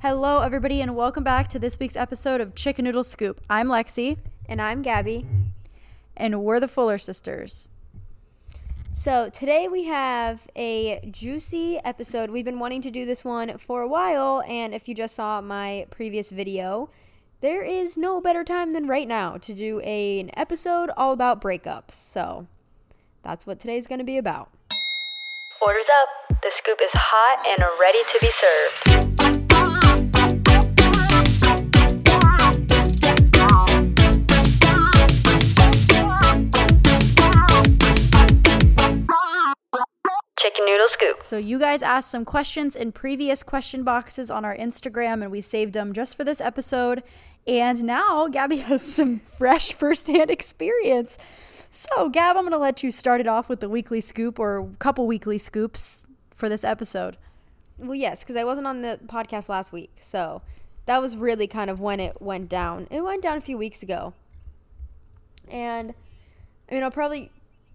Hello, everybody, and welcome back to this week's episode of Chicken Noodle Scoop. I'm Lexi, And I'm Gabby. and we're the Fuller Sisters. So today we have a juicy episode. We've been wanting to do this one for a while, and if you just saw my previous video, there is no better time than right now to do a, an episode all about breakups. So that's what today's going to be about. Orders up. The scoop is hot and ready to be served. Chicken noodle scoop. So, you guys asked some questions in previous question boxes on our Instagram, and we saved them just for this episode. And now Gabby has some fresh firsthand experience. So, Gab, I'm going to let you start it off with the weekly scoop or a couple weekly scoops for this episode. Well, yes, because I wasn't on the podcast last week. So that was really kind of when it went down. It went down a few weeks ago. And I mean, I'll probably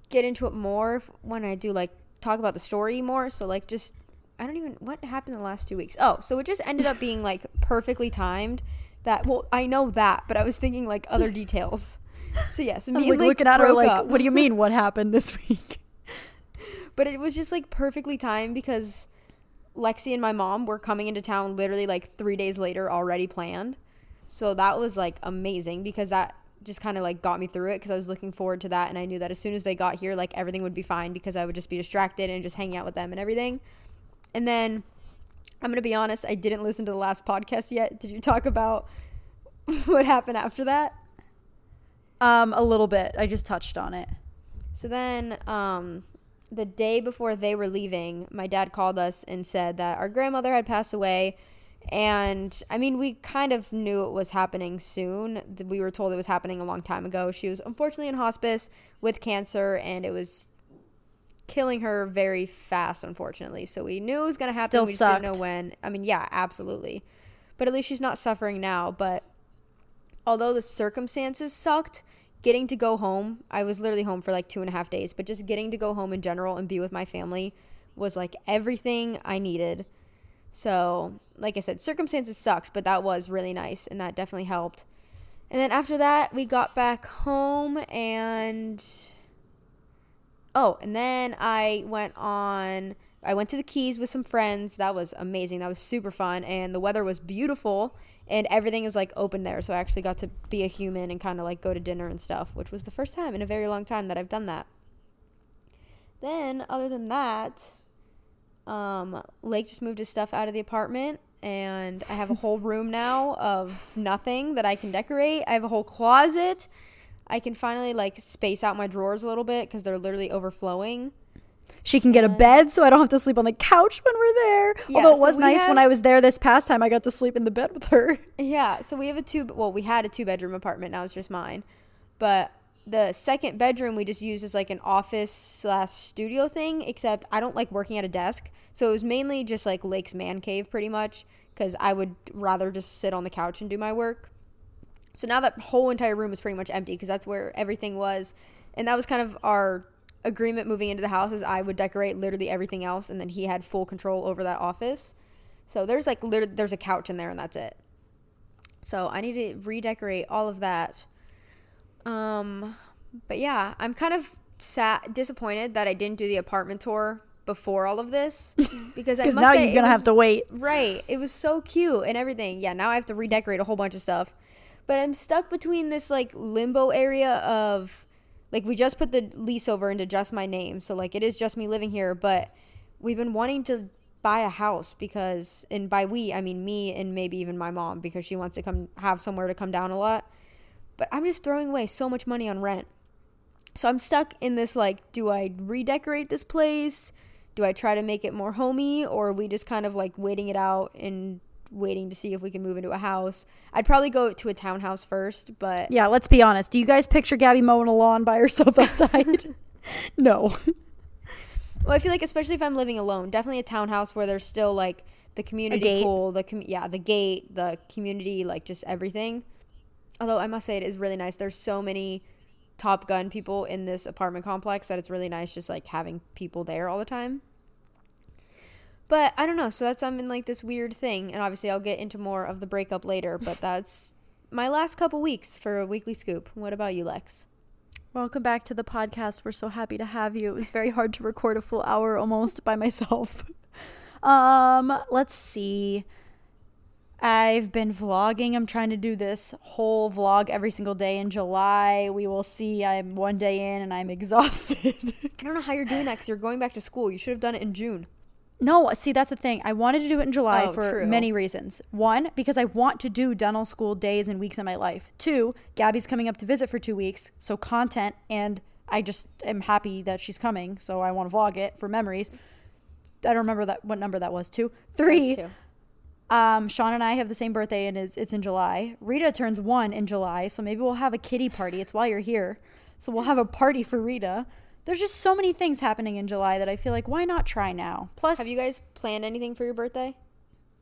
get into it more when I do like talk about the story more. So, like, just I don't even what happened in the last two weeks. Oh, so it just ended up being like perfectly timed. That well, I know that, but I was thinking like other details. So yes, I'm me like, like, looking at her like, up. what do you mean? What happened this week? But it was just like perfectly timed because Lexi and my mom were coming into town literally like three days later, already planned. So that was like amazing because that just kind of like got me through it because I was looking forward to that and I knew that as soon as they got here, like everything would be fine because I would just be distracted and just hanging out with them and everything. And then I'm gonna be honest, I didn't listen to the last podcast yet. Did you talk about what happened after that? Um, a little bit. I just touched on it. So then, um, the day before they were leaving, my dad called us and said that our grandmother had passed away. And I mean, we kind of knew it was happening soon. We were told it was happening a long time ago. She was unfortunately in hospice with cancer, and it was killing her very fast, unfortunately. So we knew it was going to happen. Still we just didn't know when. I mean, yeah, absolutely. But at least she's not suffering now. But although the circumstances sucked, getting to go home, I was literally home for like two and a half days, but just getting to go home in general and be with my family was like everything I needed. So, like I said, circumstances sucked, but that was really nice and that definitely helped. And then after that, we got back home and oh, and then I went on I went to the Keys with some friends. That was amazing. That was super fun and the weather was beautiful and everything is like open there. So I actually got to be a human and kind of like go to dinner and stuff, which was the first time in a very long time that I've done that. Then, other than that, um, Lake just moved his stuff out of the apartment, and I have a whole room now of nothing that I can decorate. I have a whole closet. I can finally like space out my drawers a little bit because they're literally overflowing. She can get a bed so I don't have to sleep on the couch when we're there. Yeah, Although it was we nice when I was there this past time, I got to sleep in the bed with her. Yeah, so we have a two. Well, we had a two bedroom apartment. Now it's just mine, but the second bedroom we just used as like an office slash studio thing. Except I don't like working at a desk, so it was mainly just like Lake's man cave, pretty much, because I would rather just sit on the couch and do my work. So now that whole entire room is pretty much empty because that's where everything was, and that was kind of our agreement moving into the house is I would decorate literally everything else, and then he had full control over that office. So there's like lit- there's a couch in there, and that's it. So I need to redecorate all of that. Um, but yeah, I'm kind of sad, disappointed that I didn't do the apartment tour before all of this because I must now say you're to was- have to wait. Right. It was so cute and everything. Yeah, now I have to redecorate a whole bunch of stuff. But I'm stuck between this like limbo area of like we just put the lease over into just my name. So like it is just me living here, but we've been wanting to buy a house because and by we I mean me and maybe even my mom because she wants to come have somewhere to come down a lot. But I'm just throwing away so much money on rent. So I'm stuck in this like, do I redecorate this place? Do I try to make it more homey or are we just kind of like waiting it out and waiting to see if we can move into a house. I'd probably go to a townhouse first, but Yeah, let's be honest. Do you guys picture Gabby mowing a lawn by herself outside? no. well, I feel like especially if I'm living alone, definitely a townhouse where there's still like the community pool, the com- yeah, the gate, the community, like just everything. Although I must say it is really nice. There's so many Top Gun people in this apartment complex that it's really nice just like having people there all the time. But I don't know. So that's I'm in like this weird thing, and obviously I'll get into more of the breakup later. But that's my last couple weeks for a weekly scoop. What about you, Lex? Welcome back to the podcast. We're so happy to have you. It was very hard to record a full hour almost by myself. um, let's see. I've been vlogging. I'm trying to do this whole vlog every single day in July. We will see. I'm one day in and I'm exhausted. I don't know how you're doing that because you're going back to school. You should have done it in June. No, see, that's the thing. I wanted to do it in July Oh, for true. many reasons. One, because I want to do dental school days and weeks in my life. Two, Gabby's coming up to visit for two weeks, so content, and I just am happy that she's coming, so I want to vlog it for memories. I don't remember that what number that was. Two, three. Two. Um, Sean and I have the same birthday, and it's, it's in July. Rita turns one in July, so maybe we'll have a kitty party. It's while you're here, so we'll have a party for Rita. There's just so many things happening in July that I feel like why not try now? Plus, Have you guys planned anything for your birthday?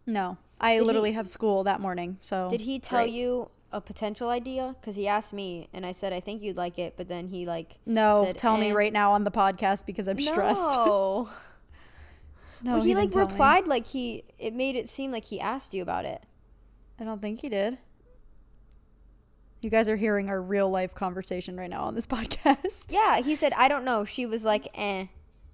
no, I Did literally he- have school that morning. So Did he tell great. you a potential idea? Because he asked me, and I said I think you'd like it, but then he like No, said, tell me right now on the podcast because I'm stressed. No, No, well, he, like didn't me. replied like he. It made it seem like he asked you about it. I don't think he did. You guys are hearing our real life conversation right now on this podcast. Yeah, he said I don't know. She was like, eh.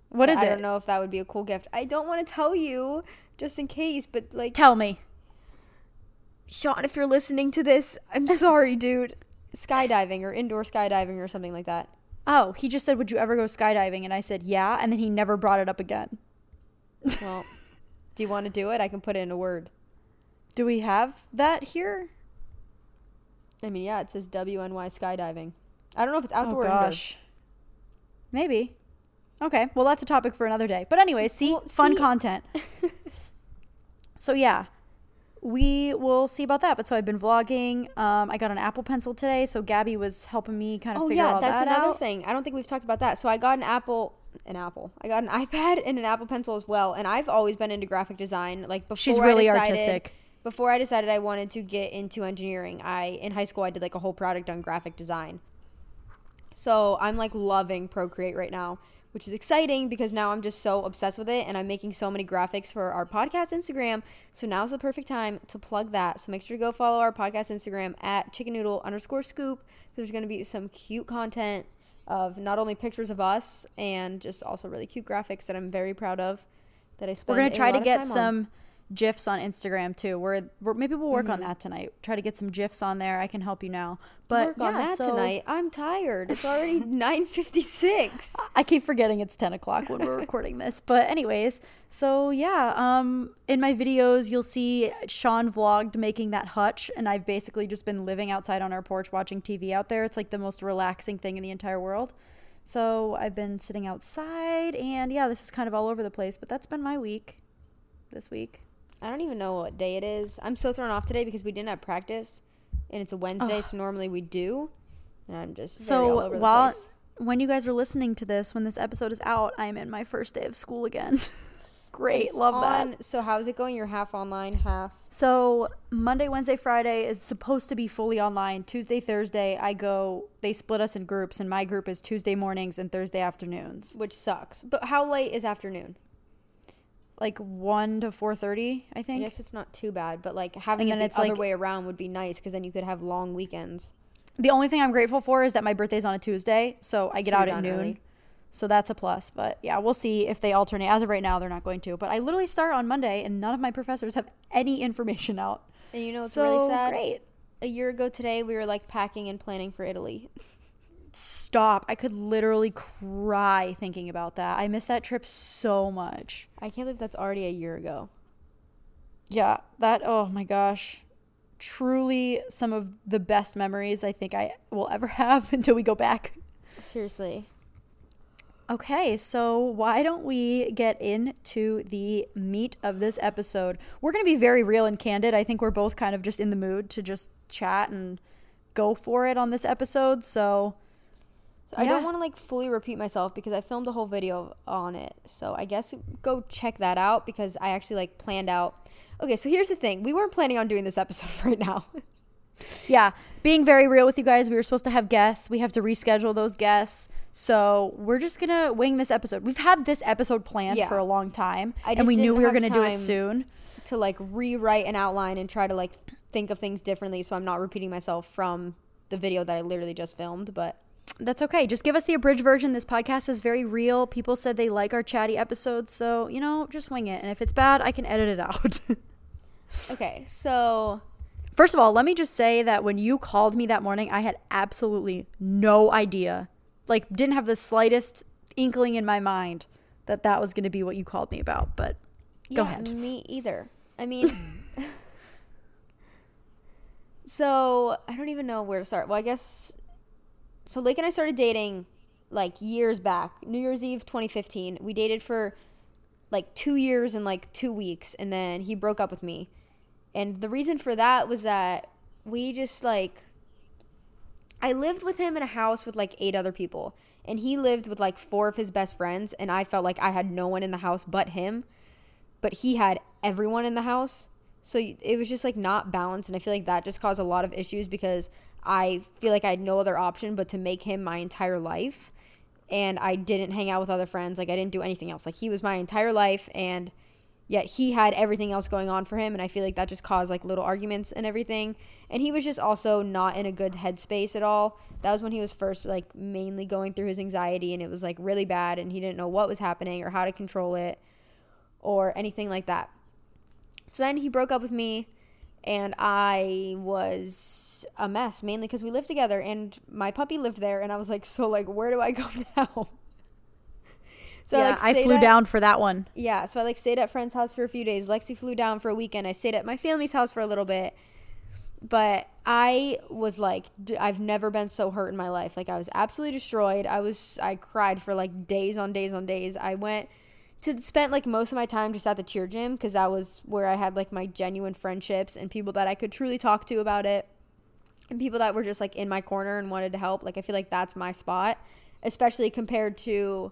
What is I don't know if that would be a cool gift. I don't want to tell you just in case, but like, Tell me. Sean, if you're listening to this, I'm sorry, dude. Skydiving or indoor skydiving or something like that. Oh, he just said, "Would you ever go skydiving?" And I said, "Yeah," and then he never brought it up again. Well, do you want to do it? I can put it in a word. Do we have that here? I mean, yeah, it says WNY skydiving. I don't know if it's outdoor oh or indoor. gosh. Maybe. Okay. Well, that's a topic for another day. But anyway, see, Well, fun content. so yeah, we will see about that. But so I've been vlogging. Um, I got an Apple Pencil today, so Gabby was helping me kind of Oh figure yeah, all that's that another out. thing. I don't think we've talked about that. So I got an Apple, an Apple. I got an iPad and an Apple Pencil as well. And I've always been into graphic design. Like before, She's really decided- artistic. Before I decided I wanted to get into engineering, I in high school I did like a whole project on graphic design. So I'm like loving Procreate right now, which is exciting because now I'm just so obsessed with it and I'm making so many graphics for our podcast Instagram. So now's the perfect time to plug that. So make sure to go follow our podcast Instagram at chicken noodle underscore scoop. There's going to be some cute content of not only pictures of us and just also really cute graphics that I'm very proud of that I spent. We're gonna try to get some on. Gifs on Instagram too. We're, we're maybe we'll work Mm-hmm. on that tonight. Try to get some gifs on there. I can help you now. But work on yeah, that so- tonight. I'm tired. It's already 9:56. I keep forgetting it's 10 o'clock when we're recording this. But anyways, so yeah, um, in my videos, you'll see Sean vlogged making that hutch. And I've basically just been living outside on our porch watching TV out there. It's like the most relaxing thing in the entire world. So I've been sitting outside and yeah, this is kind of all over the place. But that's been my week this week. I don't even know what day it is. I'm so thrown off today because we didn't have practice, and it's a Wednesday, so normally we do. And I'm just So while place. when you guys are listening to this, when this episode is out, I'm in my first day of school again. Great, It's love that. So how's it going? You're half online, half. So Monday, Wednesday, Friday is supposed to be fully online. Tuesday, Thursday, I go. They split us in groups, and my group is Tuesday mornings and Thursday afternoons, which sucks. But how late is afternoon? Like one to four thirty, I I think. guess it's not too bad, but like having it then the it's other like- way around would be nice because then you could have long weekends. The only thing I'm grateful for is that my birthday's on a Tuesday, so I get So out you're at done noon. early. So that's a plus. But yeah, we'll see if they alternate. As of right now, they're not going to. But I literally start on Monday, and none of my professors have any information out. And you know what's so really sad? great. A year ago today, we were like packing and planning for Italy. Stop. I could literally cry thinking about that. I miss that trip so much. I can't believe that's already a year ago. Yeah, that, oh my gosh. Truly some of the best memories I think I will ever have until we go back. Seriously. Okay, so why don't we get into the meat of this episode? We're going to be very real and candid. I think we're both kind of just in the mood to just chat and go for it on this episode. So, So I don't want to like fully repeat myself because I filmed a whole video on it. So I guess go check that out because I actually like planned out. Okay, so here's the thing. We weren't planning on doing this episode right now. yeah, being very real with you guys, we were supposed to have guests. We have to reschedule those guests. So, we're just going to wing this episode. We've had this episode planned Yeah. for a long time, I and we knew we were going to do it soon. to like rewrite an outline and try to like think of things differently so I'm not repeating myself from the video that I literally just filmed, but That's okay. Just give us the abridged version. This podcast is very real. People said they like our chatty episodes, so you know, just wing it. And if it's bad, I can edit it out. okay. So First of all, let me just say that when you called me that morning, I had absolutely no idea. Like didn't have the slightest inkling in my mind that that was going to be what you called me about, but go yeah, ahead. me either. I mean So, I don't even know where to start. Well, I guess so Lake and I started dating like years back. New Year's Eve 2015. We dated for like 2 years and like 2 weeks and then he broke up with me. And the reason for that was that we just like I lived with him in a house with like eight other people, and he lived with like four of his best friends, and I felt like I had no one in the house but him, but he had everyone in the house. So it was just like not balanced, and I feel like that just caused a lot of issues because I feel like I had no other option but to make him my entire life, and I didn't hang out with other friends, like I didn't do anything else. Like he was my entire life, and yet he had everything else going on for him and i feel like that just caused like little arguments and everything. And he was just also not in a good headspace at all. That was when he was first like mainly going through his anxiety and it was like really bad and he didn't know what was happening or how to control it or anything like that. So then he broke up with me and i was a mess mainly because we lived together and my puppy lived there and i was like so like where do i go now so yeah, like, I flew at- down for that one. yeah, so I like stayed at friend's house for a few days. Lexi flew down for a weekend. I stayed at my family's house for a little bit. But I was like d- I've never been so hurt in my life. Like I was absolutely destroyed. I was I cried for like days on days on days. I went to spent like most of my time just at the cheer gym cuz that was where I had like my genuine friendships and people that I could truly talk to about it. And people that were just like in my corner and wanted to help. Like I feel like that's my spot, especially compared to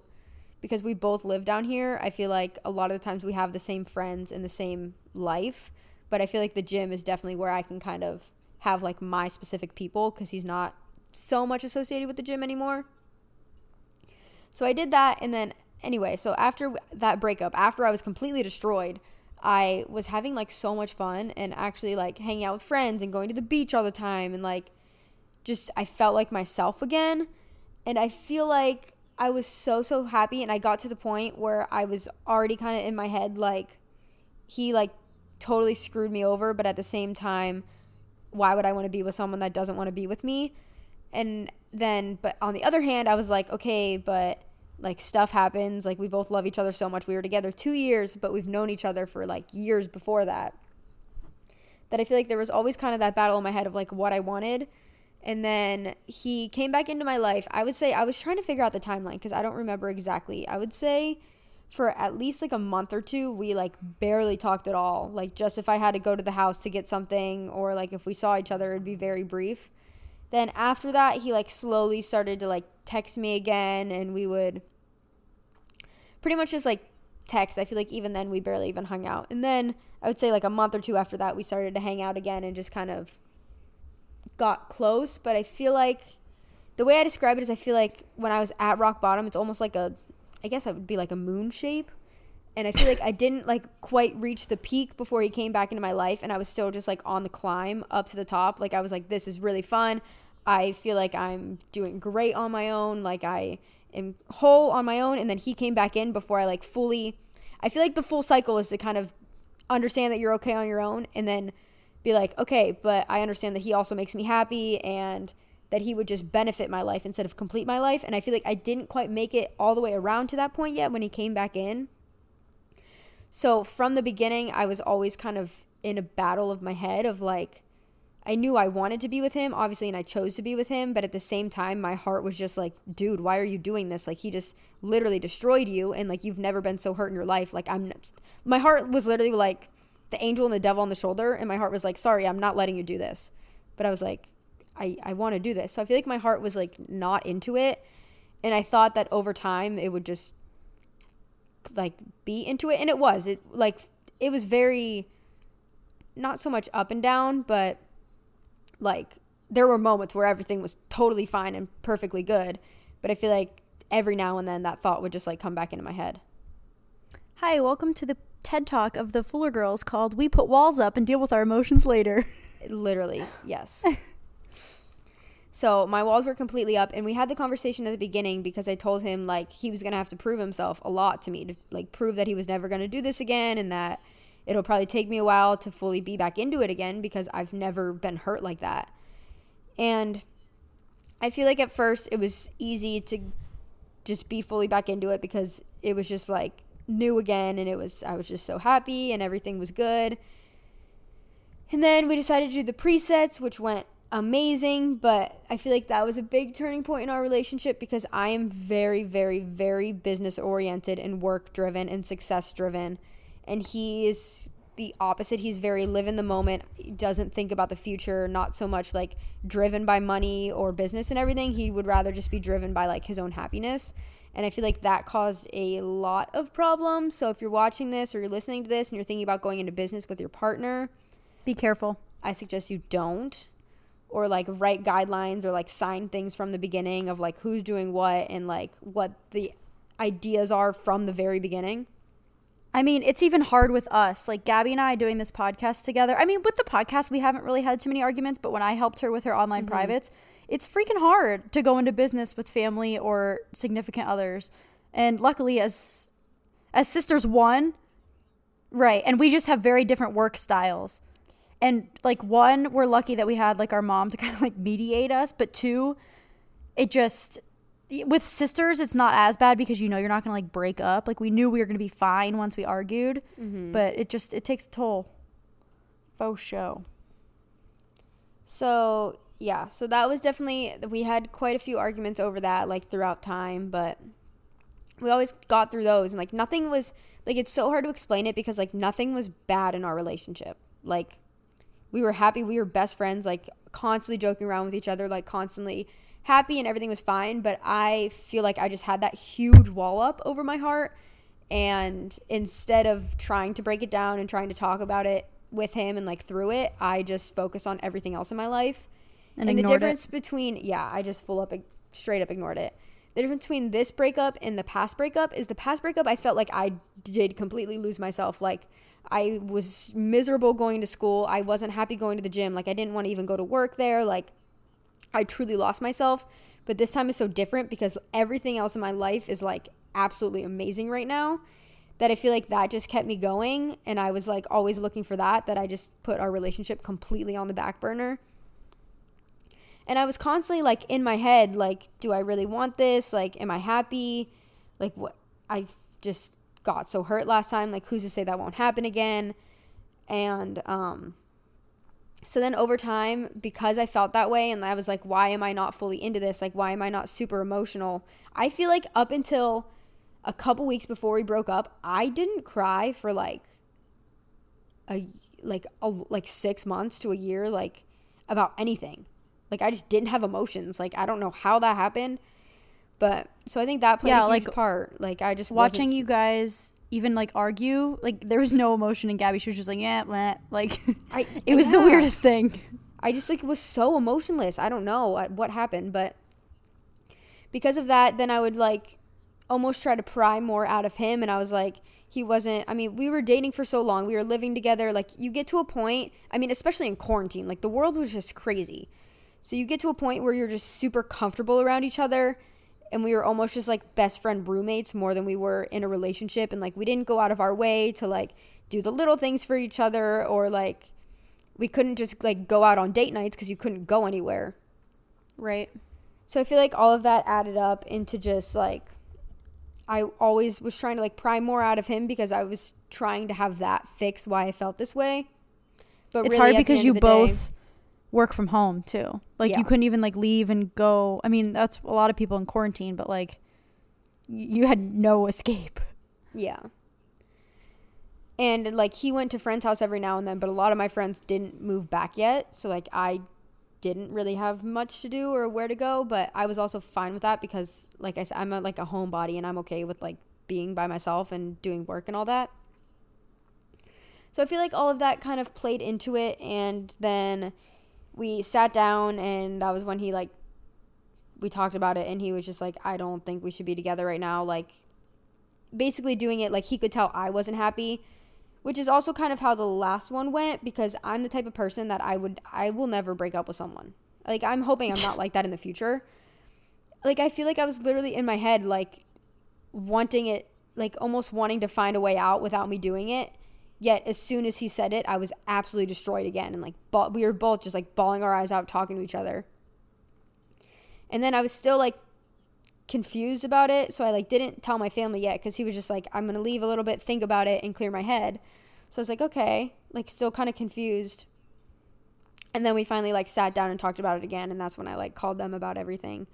because we both live down here, I feel like a lot of the times we have the same friends and the same life. But I feel like the gym is definitely where I can kind of have like my specific people because he's not so much associated with the gym anymore. So I did that. And then, anyway, so after that breakup, after I was completely destroyed, I was having like so much fun and actually like hanging out with friends and going to the beach all the time and like just I felt like myself again. And I feel like I was so so happy and I got to the point where I was already kind of in my head like he like totally screwed me over, but at the same time why would I want to be with someone that doesn't want to be with me? And then but on the other hand, I was like, okay, but like stuff happens, like we both love each other so much. We were together 2 years, but we've known each other for like years before that. That I feel like there was always kind of that battle in my head of like what I wanted and then he came back into my life. I would say I was trying to figure out the timeline because I don't remember exactly. I would say for at least like a month or two, we like barely talked at all. Like just if I had to go to the house to get something or like if we saw each other, it'd be very brief. Then after that, he like slowly started to like text me again and we would pretty much just like text. I feel like even then we barely even hung out. And then I would say like a month or two after that, we started to hang out again and just kind of got close, but I feel like the way I describe it is I feel like when I was at rock bottom, it's almost like a I guess it would be like a moon shape. And I feel like I didn't like quite reach the peak before he came back into my life and I was still just like on the climb up to the top. Like I was like this is really fun. I feel like I'm doing great on my own. Like I am whole on my own and then he came back in before I like fully I feel like the full cycle is to kind of understand that you're okay on your own and then be like, okay, but I understand that he also makes me happy and that he would just benefit my life instead of complete my life. And I feel like I didn't quite make it all the way around to that point yet when he came back in. So from the beginning, I was always kind of in a battle of my head of like, I knew I wanted to be with him, obviously, and I chose to be with him. But at the same time, my heart was just like, dude, why are you doing this? Like, he just literally destroyed you, and like, you've never been so hurt in your life. Like, I'm, my heart was literally like the angel and the devil on the shoulder, and my heart was like, sorry, I'm not letting you do this. But I was like, I, I want to do this. So I feel like my heart was like not into it. And I thought that over time it would just like be into it. And it was. It like, it was very, not so much up and down, but like there were moments where everything was totally fine and perfectly good, but I feel like every now and then that thought would just like come back into my head. Hi, welcome to the TED Talk of the Fuller Girls called We Put Walls Up and Deal with Our Emotions Later. Literally, yes. so my walls were completely up, and we had the conversation at the beginning because I told him like he was gonna have to prove himself a lot to me to like prove that he was never gonna do this again and that it'll probably take me a while to fully be back into it again because I've never been hurt like that. And I feel like at first it was easy to just be fully back into it because it was just like new again and it was I was just so happy and everything was good. And then we decided to do the presets which went amazing, but I feel like that was a big turning point in our relationship because I am very very very business oriented and work driven and success driven and he is the opposite. He's very live in the moment. He doesn't think about the future, not so much like driven by money or business and everything. He would rather just be driven by like his own happiness. And I feel like that caused a lot of problems. So if you're watching this or you're listening to this and you're thinking about going into business with your partner, be careful. I suggest you don't. Or like write guidelines or like sign things from the beginning of like who's doing what and like what the ideas are from the very beginning. I mean, it's even hard with us. Like Gabby and I doing this podcast together. I mean, with the podcast, we haven't really had too many arguments, but when I helped her with her online mm-hmm. privates, it's freaking hard to go into business with family or significant others. And luckily, as as sisters, one, right, and we just have very different work styles. And like one, we're lucky that we had like our mom to kind of like mediate us, but two, it just with sisters it's not as bad because you know you're not gonna like break up. Like we knew we were gonna be fine once we argued mm-hmm. but it just it takes a toll. Faux show. So yeah so that was definitely we had quite a few arguments over that like throughout time but we always got through those and like nothing was like it's so hard to explain it because like nothing was bad in our relationship. Like we were happy we were best friends like constantly joking around with each other like constantly happy and everything was fine, but I feel like I just had that huge wall up over my heart. And instead of trying to break it down and trying to talk about it with him and like through it, I just focused on everything else in my life. And, and the difference it. between, yeah, I just full up, straight up ignored it. The difference between this breakup and the past breakup is the past breakup, I felt like I did completely lose myself. Like, I was miserable going to school. I wasn't happy going to the gym. Like, I didn't want to even go to work there. Like, I truly lost myself. But this time is so different because everything else in my life is like absolutely amazing right now that I feel like that just kept me going. And I was like always looking for that, that I just put our relationship completely on the back burner. And I was constantly like in my head, like, do I really want this? Like, am I happy? Like, what? I just got so hurt last time. Like, who's to say that won't happen again? And, um, so then over time, because I felt that way and I was like, why am I not fully into this? Like, why am I not super emotional? I feel like up until a couple weeks before we broke up, I didn't cry for like a like a, like 6 months to a year like about anything. Like I just didn't have emotions. Like I don't know how that happened. But so I think that played yeah, a huge like, part. Like I just watching you guys even like argue. Like there was no emotion in Gabby. She was just like, yeah, bleh. like I, it was yeah. the weirdest thing. I just like was so emotionless. I don't know what happened, but because of that, then I would like almost try to pry more out of him. And I was like, he wasn't. I mean, we were dating for so long. We were living together. Like you get to a point. I mean, especially in quarantine, like the world was just crazy. So you get to a point where you're just super comfortable around each other and we were almost just like best friend roommates more than we were in a relationship and like we didn't go out of our way to like do the little things for each other or like we couldn't just like go out on date nights because you couldn't go anywhere. Right. So i feel like all of that added up into just like i always was trying to like pry more out of him because i was trying to have that fix why i felt this way. But it's really, hard because you both day, work from home too. Like Yeah. you couldn't even like leave and go. I mean, that's a lot of people in quarantine, but like you had no escape. Yeah. And like he went to friends' house every now and then, but a lot of my friends didn't move back yet, so like I didn't really have much to do or where to go, but I was also fine with that because like I said I'm a, like a homebody and I'm okay with like being by myself and doing work and all that. So I feel like all of that kind of played into it and then we sat down and that was when he like we talked about it and he was just like I don't think we should be together right now like basically doing it like he could tell I wasn't happy, which is also kind of how the last one went because I'm the type of person that I would I will never break up with someone. Like I'm hoping I'm not like that in the future. Like I feel like I was literally in my head like wanting it like almost wanting to find a way out without me doing it. Yet as soon as he said it, I was absolutely destroyed again and like ba- we were both just like bawling our eyes out talking to each other. And then I was still like confused about it so i like didn't tell my family yet because he was just like i'm gonna leave a little bit think about it and clear my head. So i was like okay like still kind of confused. And then we finally like sat down and talked about it again and that's when i like called them about everything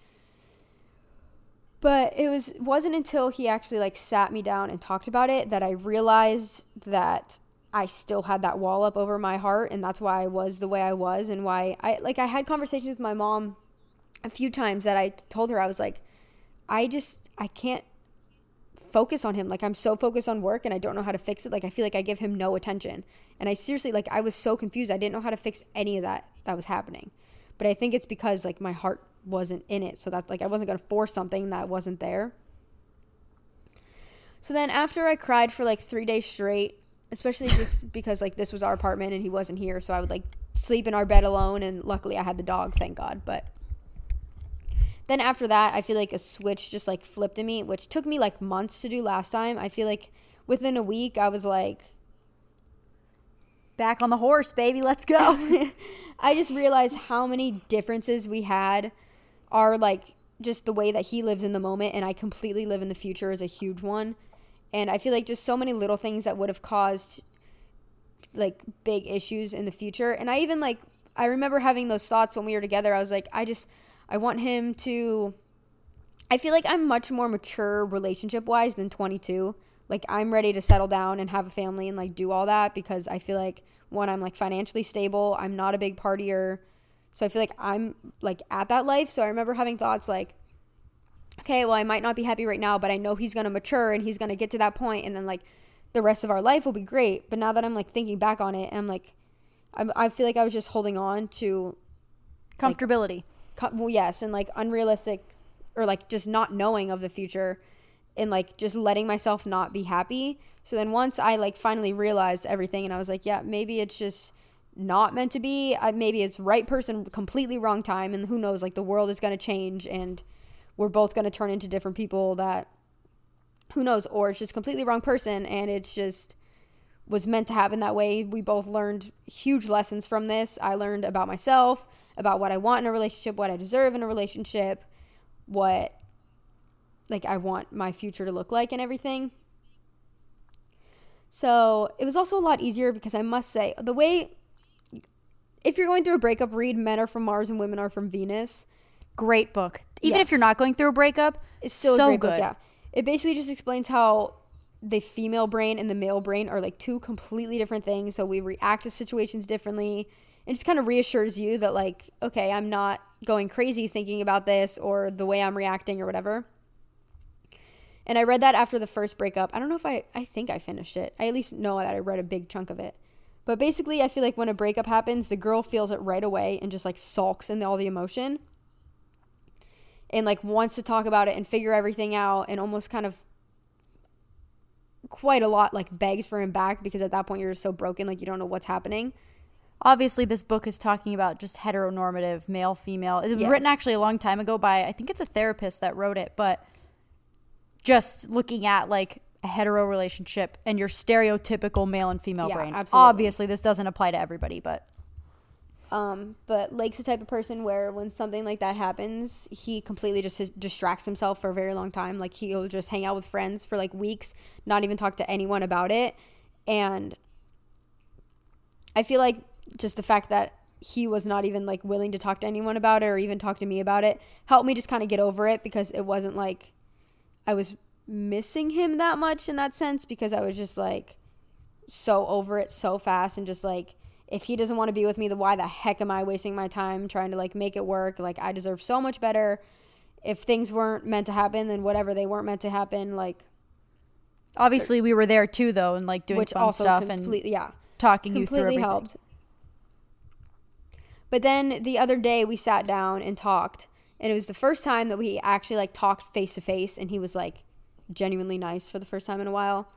but it was wasn't until he actually like sat me down and talked about it that i realized that i still had that wall up over my heart and that's why i was the way i was and why i like i had conversations with my mom a few times that i told her i was like I just I can't focus on him. Like I'm so focused on work and I don't know how to fix it. Like I feel like I give him no attention. And I seriously like I was so confused. I didn't know how to fix any of that that was happening. But I think it's because like my heart wasn't in it. So that like I wasn't going to force something that wasn't there. So then after I cried for like 3 days straight, especially just because like this was our apartment and he wasn't here, so I would like sleep in our bed alone and luckily I had the dog, thank God. But then after that, I feel like a switch just like flipped in me, which took me like months to do last time. I feel like within a week, I was like, Back on the horse, baby. Let's go. I just realized how many differences we had are like just the way that he lives in the moment and I completely live in the future is a huge one. And I feel like just so many little things that would have caused like big issues in the future. And I even like I remember having those thoughts when we were together. I was like, I just I want him to I feel like I'm much more mature relationship wise than 22. Like I'm ready to settle down and have a family and like do all that because I feel like one I'm like financially stable. I'm not a big partier. So I feel like I'm like at that life. So I remember having thoughts like okay, well I might not be happy right now, but I know he's going to mature and he's going to get to that point and then like the rest of our life will be great. But now that I'm like thinking back on it, I'm like I'm, I feel like I was just holding on to Comfortability. co- well, yes, and like unrealistic or like just not knowing of the future and like just letting myself not be happy. So then once I like finally realized everything and I was like, yeah, maybe it's just not meant to be. I, maybe it's right person, completely wrong time, and who knows? Like the world is going to change and we're both going to turn into different people that who knows? Or it's just completely wrong person and it's just was meant to happen that way. We both learned huge lessons from this. I learned about myself, about what I want in a relationship, what I deserve in a relationship, what like I want my future to look like and everything. So, it was also a lot easier because I must say, the way if you're going through a breakup, read Men Are From Mars and Women Are From Venus. Great book. Even if you're not going through a breakup, It's still so good. book, yeah. It basically just explains how the female brain and the male brain are like two completely different things. So we react to situations differently. And just kind of reassures you that, like, okay, I'm not going crazy thinking about this or the way I'm reacting or whatever. And I read that after the first breakup. I don't know if I, I think I finished it. I at least know that I read a big chunk of it. But basically, I feel like when a breakup happens, the girl feels it right away and just like sulks in all the emotion. And like wants to talk about it and figure everything out and almost kind of quite a lot like begs for him back because at that point you're just so broken like you don't know what's happening. Obviously this book is talking about just heteronormative male female. It was Yes. written actually a long time ago by i think it's a therapist that wrote it but just looking at like a hetero relationship and your stereotypical male and female Yeah, brain. absolutely. obviously this doesn't apply to everybody but um but lake's the type of person where when something like that happens he completely just his, distracts himself for a very long time. Like he'll just hang out with friends for like weeks not even talk to anyone about it. And i feel like just the fact that he was not even like willing to talk to anyone about it or even talk to me about it helped me just kind of get over it because it wasn't like I was missing him that much in that sense because I was just like so over it so fast and just like if he doesn't want to be with me then why the heck am I wasting my time trying to like make it work like I deserve so much better if things weren't meant to happen then whatever they weren't meant to happen like Obviously, we were there too, though, and like doing which fun also stuff and completely yeah talking you through completely everything. helped. But then the other day we sat down and talked, and it was the first time that we actually like talked face to face, and he was like genuinely nice for the first time in a while,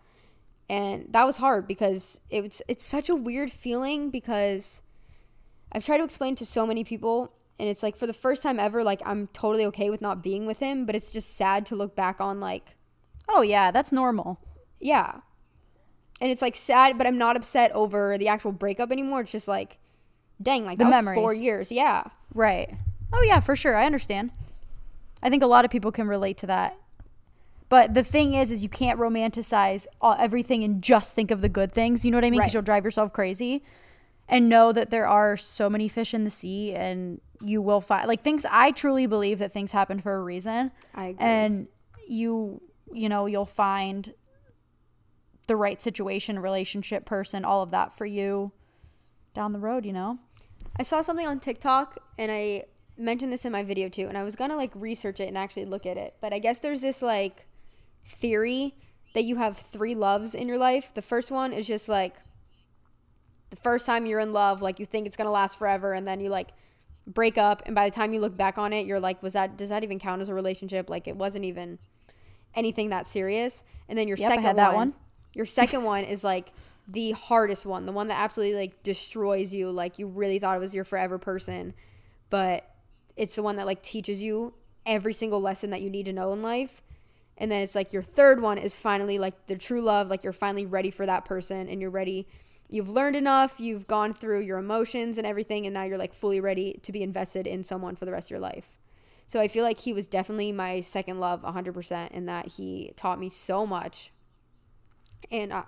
and that was hard because it was it's such a weird feeling because I've tried to explain to so many people, and it's like for the first time ever, like I'm totally okay with not being with him, but it's just sad to look back on like Oh yeah, that's normal. yeah. And it's like sad, but I'm not upset over the actual breakup anymore. It's just like, dang, like The that was four years. Yeah. Right. Oh yeah, for sure. I understand. I think a lot of people can relate to that. But the thing is, is you can't romanticize all, everything and just think of the good things. You know what I mean? Because Right. you'll drive yourself crazy. And know that there are so many fish in the sea, and you will find like things. I truly believe that things happen for a reason. I agree. And you, you know, you'll find the right situation, relationship, person, all of that for you down the road. You know. I saw something on TikTok and I mentioned this in my video too. And I was going to like research it and actually look at it. But I guess there's this like theory that you have three loves in your life. The first one is just like the first time you're in love, like you think it's to last forever. And then you like break up. And by the time you look back on it, you're like, was that, does that even count as a relationship? Like it wasn't even anything that serious. And then your Yep, second one, one. your second one is like the hardest one, the one that absolutely like destroys you. Like you really thought it was your forever person, but it's the one that like teaches you every single lesson that you need to know in life. And then it's like your third one is finally like the true love, like you're finally ready for that person and you're ready. You've learned enough, you've gone through your emotions and everything, and now you're like fully ready to be invested in someone for the rest of your life. So I feel like he was definitely my second love 100% in that he taught me so much. And I-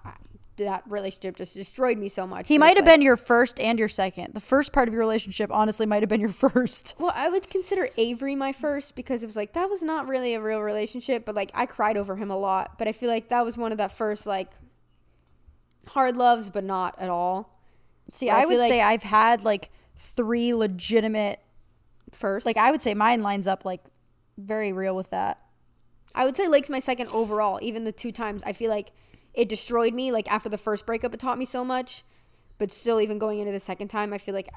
that relationship just destroyed me so much. He might have like- been your first and your second. The first part of your relationship, honestly, might have been your first. Well, I would consider Avery my first because it was like that was not really a real relationship, but like I cried over him a lot. But I feel like that was one of that first like hard loves, but not at all. See, I I, would like- say I've had like three legitimate, First, like I would say mine lines up like very real with that. I would say Lake's my second overall. Even the two times I feel like it destroyed me. Like after the first breakup, it taught me so much, but still, even going into the second time, I feel like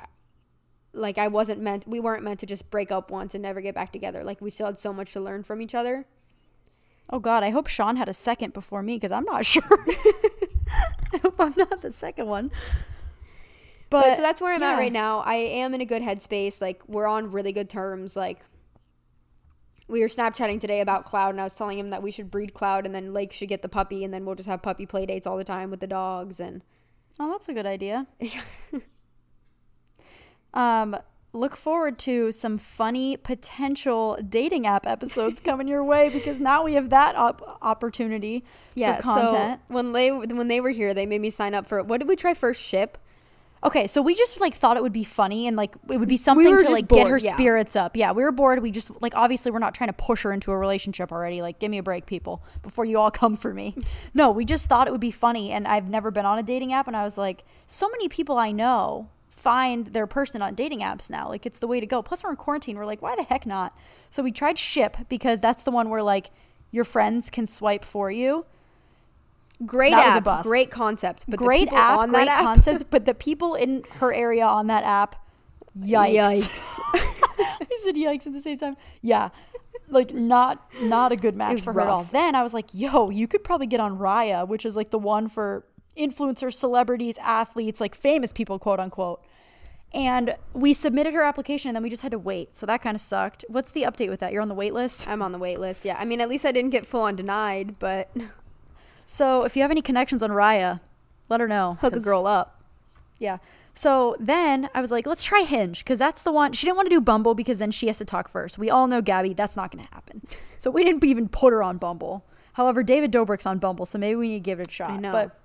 like I wasn't meant. We weren't meant to just break up once and never get back together. Like we still had so much to learn from each other. Oh God, I hope Sean had a second before me because I'm not sure. I hope I'm not the second one. But, But, so that's where I'm at right now. I am in a good headspace. Like we're on really good terms. Like we were Snapchatting today about Cloud, and I was telling him that we should breed Cloud, and then Lake should get the puppy, and then we'll just have puppy play dates all the time with the dogs. And Oh, that's a good idea. um, look forward to some funny potential dating app episodes coming your way because now we have that op- opportunity for content. So when they when they were here, they made me sign up for what did we try first? Ship. Okay, so we just like thought it would be funny and like it would be something were to like get her yeah. spirits up. Yeah, we were bored. We just like obviously we're not trying to push her into a relationship already. Like, give me a break, people, before you all come for me. no, we just thought it would be funny, and I've never been on a dating app, and I was like, so many people I know find their person on dating apps now. Like, it's the way to go. Plus, we're in quarantine. We're like, why the heck not? So we tried Ship because that's the one where like your friends can swipe for you. Great That app, great concept, but the great people app, on great that app- concept, but the people in her area on that app, yikes! Yikes. I said yikes at the same time. Yeah, like not not a good match for her at all. Then I was like, yo, you could probably get on Raya, which is like the one for influencers, celebrities, athletes, like famous people, quote unquote. And we submitted her application, and then we just had to wait. So that kind of sucked. What's the update with that? You're on the wait list. I'm on the wait list. Yeah, I mean, at least I didn't get full on denied, but So if you have any connections on Raya, let her know. hook a girl up. Yeah. So then I was like, let's try Hinge because that's the one. She didn't want to do Bumble because then she has to talk first. We all know Gabby, that's not going to happen. So we didn't even put her on Bumble. However, David Dobrik's on Bumble, so maybe we need to give it a shot. I know. But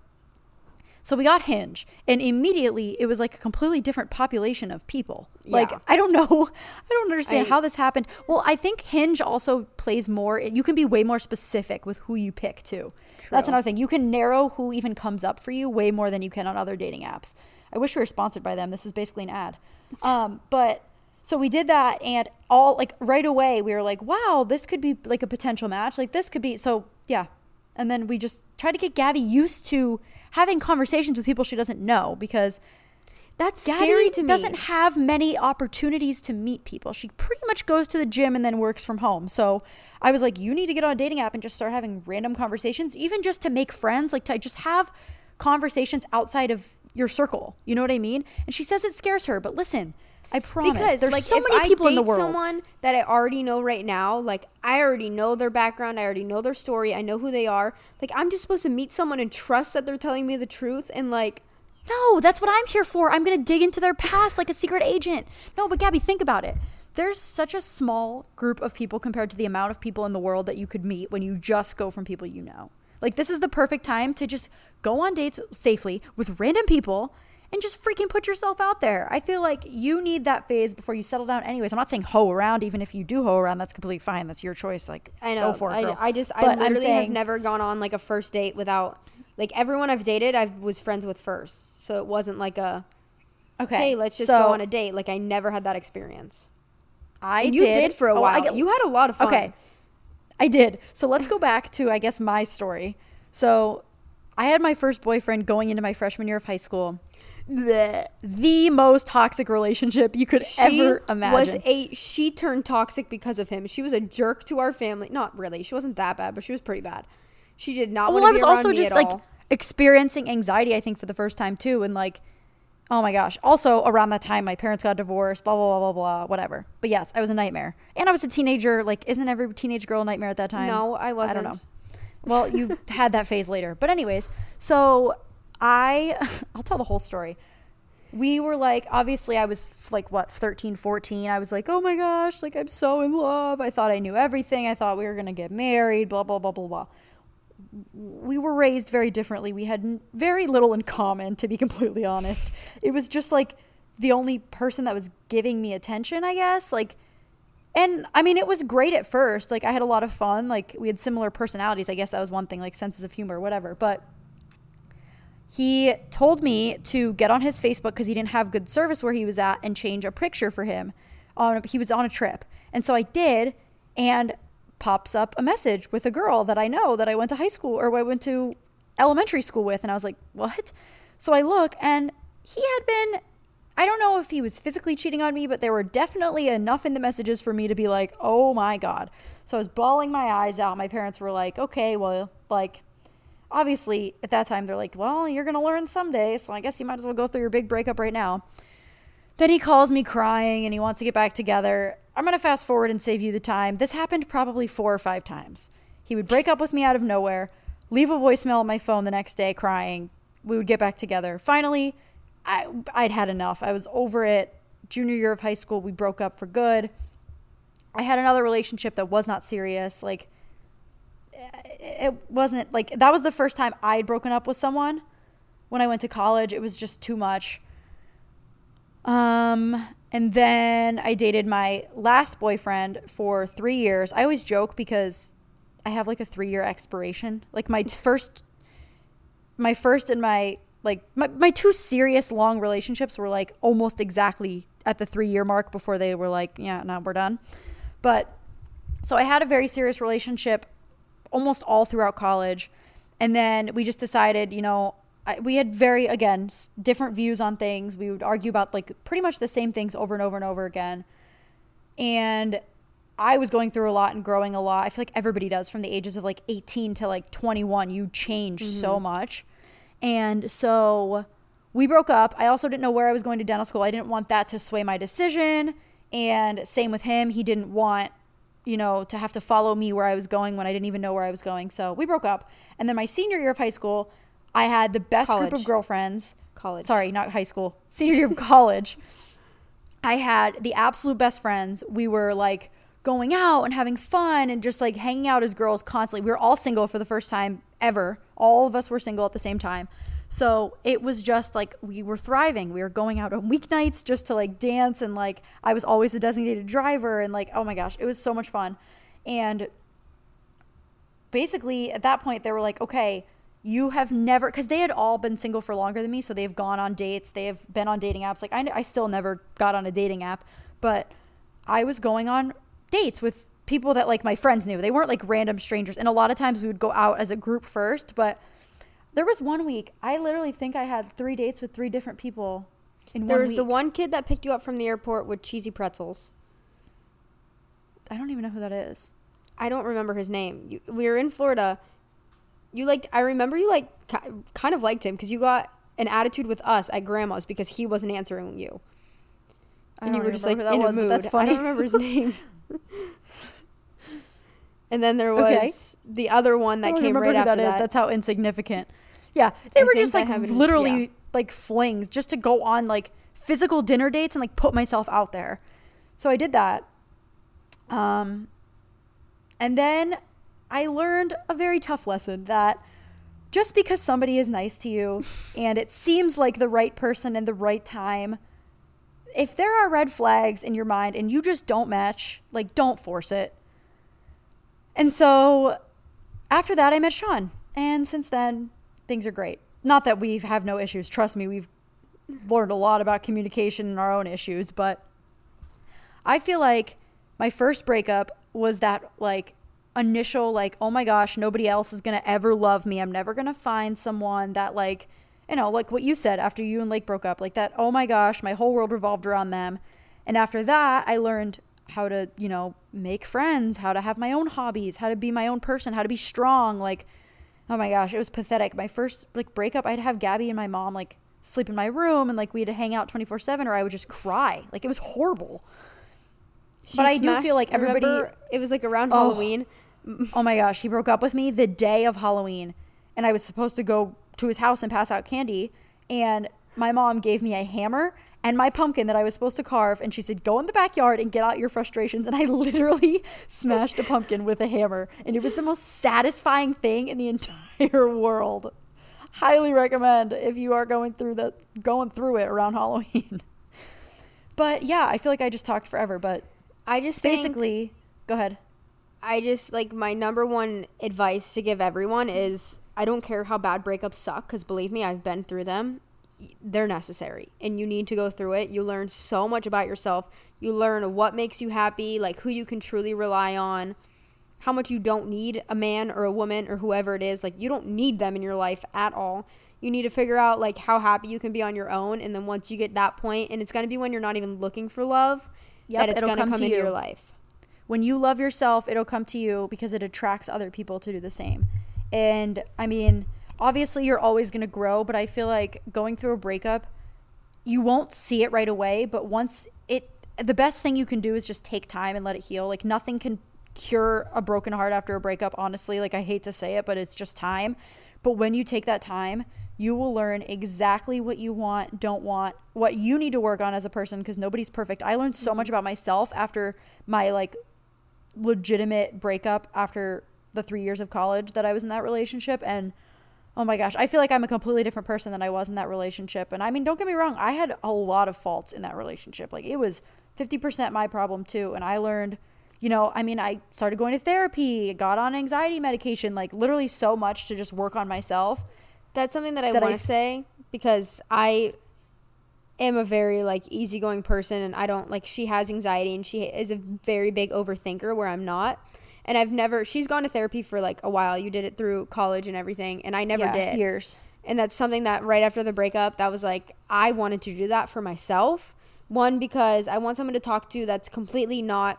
So we got Hinge, and immediately it was like a completely different population of people. Like I don't know, I don't understand I- how this happened. Well, I think Hinge also plays more. You can be way more specific with who you pick too. That's another thing. You can narrow who even comes up for you way more than you can on other dating apps. I wish we were sponsored by them. This is basically an ad. Um, but so we did that, and all like right away we were like, wow, this could be like a potential match. Like this could be so yeah. And then we just tried to get Gabby used to having conversations with people she doesn't know because That's Gabby scary to me. doesn't have many opportunities to meet people. She pretty much goes to the gym and then works from home. So I was like, you need to get on a dating app and just start having random conversations, even just to make friends, like to just have conversations outside of your circle. You know what I mean? And she says it scares her, but listen, I promise. because there's like so many I people in the date world. someone that I already know right now, like I already know their background, I already know their story, I know who they are. Like I'm just supposed to meet someone and trust that they're telling me the truth and like No, that's what I'm here for. I'm going to dig into their past like a secret agent. No, but Gabby, think about it. There's such a small group of people compared to the amount of people in the world that you could meet when you just go from people you know. Like, this is the perfect time to just go on dates safely with random people and just freaking put yourself out there. I feel like you need that phase before you settle down, anyways. I'm not saying hoe around, even if you do hoe around, that's completely fine. That's your choice. Like, I know. go for it. I, girl. I just, But I literally have never gone on like a first date without, like everyone I've dated, I was friends with first. So it wasn't like a, Okay. hey, let's just so go on a date. Like I never had that experience. I And you did, for a Oh, while. get- you had a lot of fun. Okay. I did. So let's go back to, I guess, my story. So I had my first boyfriend going into my freshman year of high school. Blech. The most toxic relationship you could She ever imagine. was a she turned toxic because of him. She was a jerk to our family. Not really. She wasn't that bad, but she was pretty bad. She did not well, want to I was also just like all. experiencing anxiety, I think, for the first time too. And like, oh my gosh. Also, around that time, my parents got divorced, blah, blah, blah, blah, blah, whatever. But yes, I was a nightmare. And I was a teenager. Like, isn't every teenage girl a nightmare at that time? No, I I wasn't. I don't know. Well, you had that phase later. But anyways, so I I'll tell the whole story. We were like obviously I was like what 13, 14. I was like, "Oh my gosh, like I'm so in love. I thought I knew everything. I thought we were going to get married, blah blah blah blah blah." We were raised very differently. We had very little in common to be completely honest. It was just like the only person that was giving me attention, I guess. Like and I mean, it was great at first. Like, I had a lot of fun. Like, we had similar personalities. I guess that was one thing, like senses of humor, whatever. But he told me to get on his Facebook because he didn't have good service where he was at and change a picture for him. On he was on a trip, and so I did, and pops up a message with a girl that I know that I went to high school or I went to elementary school with, and I was like, what? So I look, and he had been I don't know if he was physically cheating on me, but there were definitely enough in the messages for me to be like, oh my God. So I was bawling my eyes out. My parents were like, okay, well, like, obviously at that time, they're like, well, you're going to learn someday. So I guess you might as well go through your big breakup right now. Then he calls me crying and he wants to get back together. I'm going to fast forward and save you the time. This happened probably four or five times. He would break up with me out of nowhere, leave a voicemail on my phone the next day crying. We would get back together. Finally, I, I'd had enough. I was over it. Junior year of high school, we broke up for good. I had another relationship that was not serious. Like, it wasn't like that was the first time I'd broken up with someone when I went to college. It was just too much. Um, and then I dated my last boyfriend for three years. I always joke because I have like a three year expiration. Like my first, my first and my like my, my two serious long relationships were like almost exactly at the three year mark before they were like, yeah, now we're done. But so I had a very serious relationship almost all throughout college. And then we just decided, you know, I, we had very, again, s- different views on things. We would argue about like pretty much the same things over and over and over again. And I was going through a lot and growing a lot. I feel like everybody does from the ages of like 18 to like 21. You change so mm-hmm. much. And so we broke up. I also didn't know where I was going to dental school. I didn't want that to sway my decision. And same with him. He didn't want, you know, to have to follow me where I was going when I didn't even know where I was going. So we broke up. And then my senior year of high school, I had the best group of girlfriends. College. Sorry, not high school. Senior year of college. I had the absolute best friends. We were like going out and having fun and just like hanging out as girls constantly. We were all single for the first time ever. All of us were single at the same time. So it was just like we were thriving. We were going out on weeknights just to like dance and like I was always a designated driver and like oh my gosh, it was so much fun. And basically at that point they were like, "Okay, you have never because they had all been single for longer than me, so they've gone on dates, they have been on dating apps. Like I I still never got on a dating app, but I was going on dates with people that like my friends knew. They weren't like random strangers. And a lot of times we would go out as a group first, but there was one week I literally think I had three dates with three different people in There one was week. the one kid that picked you up from the airport with cheesy pretzels. I don't even know who that is. I don't remember his name. You, we were in Florida. You liked. I remember you like kind of liked him because you got an attitude with us at grandma's because he wasn't answering you, I and you were just like in was, a mood. That's funny. I don't remember his name. and then there was Okay. the other one that came right after that is. that. That's how insignificant. Yeah, they I were just like literally yeah. like flings just to go on like physical dinner dates and like put myself out there. So I did that. Um and then I learned a very tough lesson that just because somebody is nice to you and it seems like the right person and the right time, if there are red flags in your mind and you just don't match, like don't force it. And so after that, I met Sean. And since then, things are great. Not that we have no issues. Trust me, we've learned a lot about communication and our own issues. But I feel like my first breakup was that, like, initial, like, oh my gosh, nobody else is going to ever love me. I'm never going to find someone that, like, you know, like what you said after you and Lake broke up, like that, oh my gosh, my whole world revolved around them. And after that, I learned how to, you know, make friends, how to have my own hobbies, how to be my own person, how to be strong. Like, oh my gosh, it was pathetic. My first like breakup, I'd have Gabby and my mom like sleep in my room and like we had to hang out 24 7 or I would just cry. Like, it was horrible. She but I do feel like everybody- it was like around Oh. Halloween. Oh my gosh, he broke up with me the day of Halloween. And I was supposed to go to his house and pass out candy. And my mom gave me a hammer and my pumpkin that I was supposed to carve. And she said, Go in the backyard and get out your frustrations. And I literally smashed a pumpkin with a hammer. And it was the most satisfying thing in the entire world. Highly recommend if you are going through the going through it around Halloween. But yeah, I feel like I just talked forever. But I just basically, go ahead. I just like my number one advice to give everyone is I don't care how bad breakups suck because believe me, I've been through them. They're necessary and you need to go through it. You learn so much about yourself. You learn what makes you happy, like who you can truly rely on, how much you don't need a man or a woman or whoever it is. Like you don't need them in your life at all. You need to figure out like how happy you can be on your own and then once you get that point and it's going to be when you're not even looking for love Yep, that it's it'll going to come come to into you. your life. when you love yourself, it'll come to you because it attracts other people to do the same. And I mean, obviously, you're always going to grow, but I feel like going through a breakup, you won't see it right away. But once it, the best thing you can do is just take time and let it heal. Like, nothing can cure a broken heart after a breakup, honestly. Like, I hate to say it, but it's just time. But when you take that time, you will learn exactly what you want, don't want, what you need to work on as a person because nobody's perfect. I learned so much mm-hmm. about myself after my like legitimate breakup after the three years of college that I was in that relationship. And oh my gosh, I feel like I'm a completely different person than I was in that relationship. And I mean, don't get me wrong, I had a lot of faults in that relationship. Like it was 50% my problem too. And I learned, you know, I mean, I started going to therapy, got on anxiety medication, like literally so much to just work on myself. That's something that I that want to say because I am a very like easygoing person and I don't like she has anxiety and she is a very big overthinker where I'm not. And I've never she's gone to therapy for like a while. You did it through college and everything and I never Yeah, did. Years. And that's something that right after the breakup that was like I wanted to do that for myself. One because I want someone to talk to that's completely not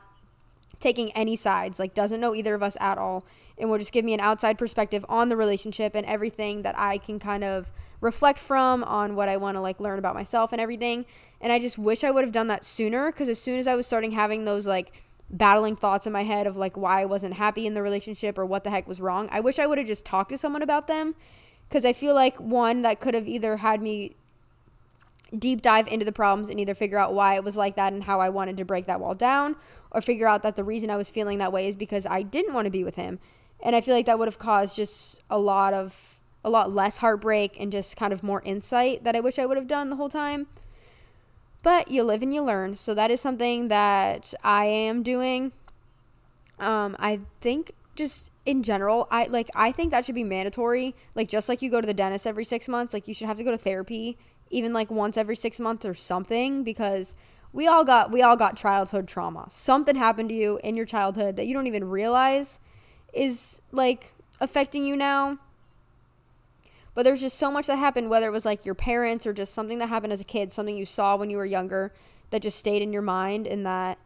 taking any sides, like doesn't know either of us at all, and will just give me an outside perspective on the relationship and everything that I can kind of reflect from on what I want to like learn about myself and everything. And I just wish I would have done that sooner because as soon as I was starting having those like battling thoughts in my head of like why I wasn't happy in the relationship or what the heck was wrong, I wish I would have just talked to someone about them because I feel like one that could have either had me deep dive into the problems and either figure out why it was like that and how I wanted to break that wall down or figure out that the reason I was feeling that way is because I didn't want to be with him. And I feel like that would have caused just a lot of a lot less heartbreak and just kind of more insight that I wish I would have done the whole time. But you live and you learn. So that is something that I am doing. Um, I think just in general, I like I think that should be mandatory. Like just like you go to the dentist every six months, like you should have to go to therapy even like once every six months or something because we all got we all got childhood trauma. Something happened to you in your childhood that you don't even realize is like affecting you now. But there's just so much that happened, whether it was like your parents or just something that happened as a kid, something you saw when you were younger that just stayed in your mind and that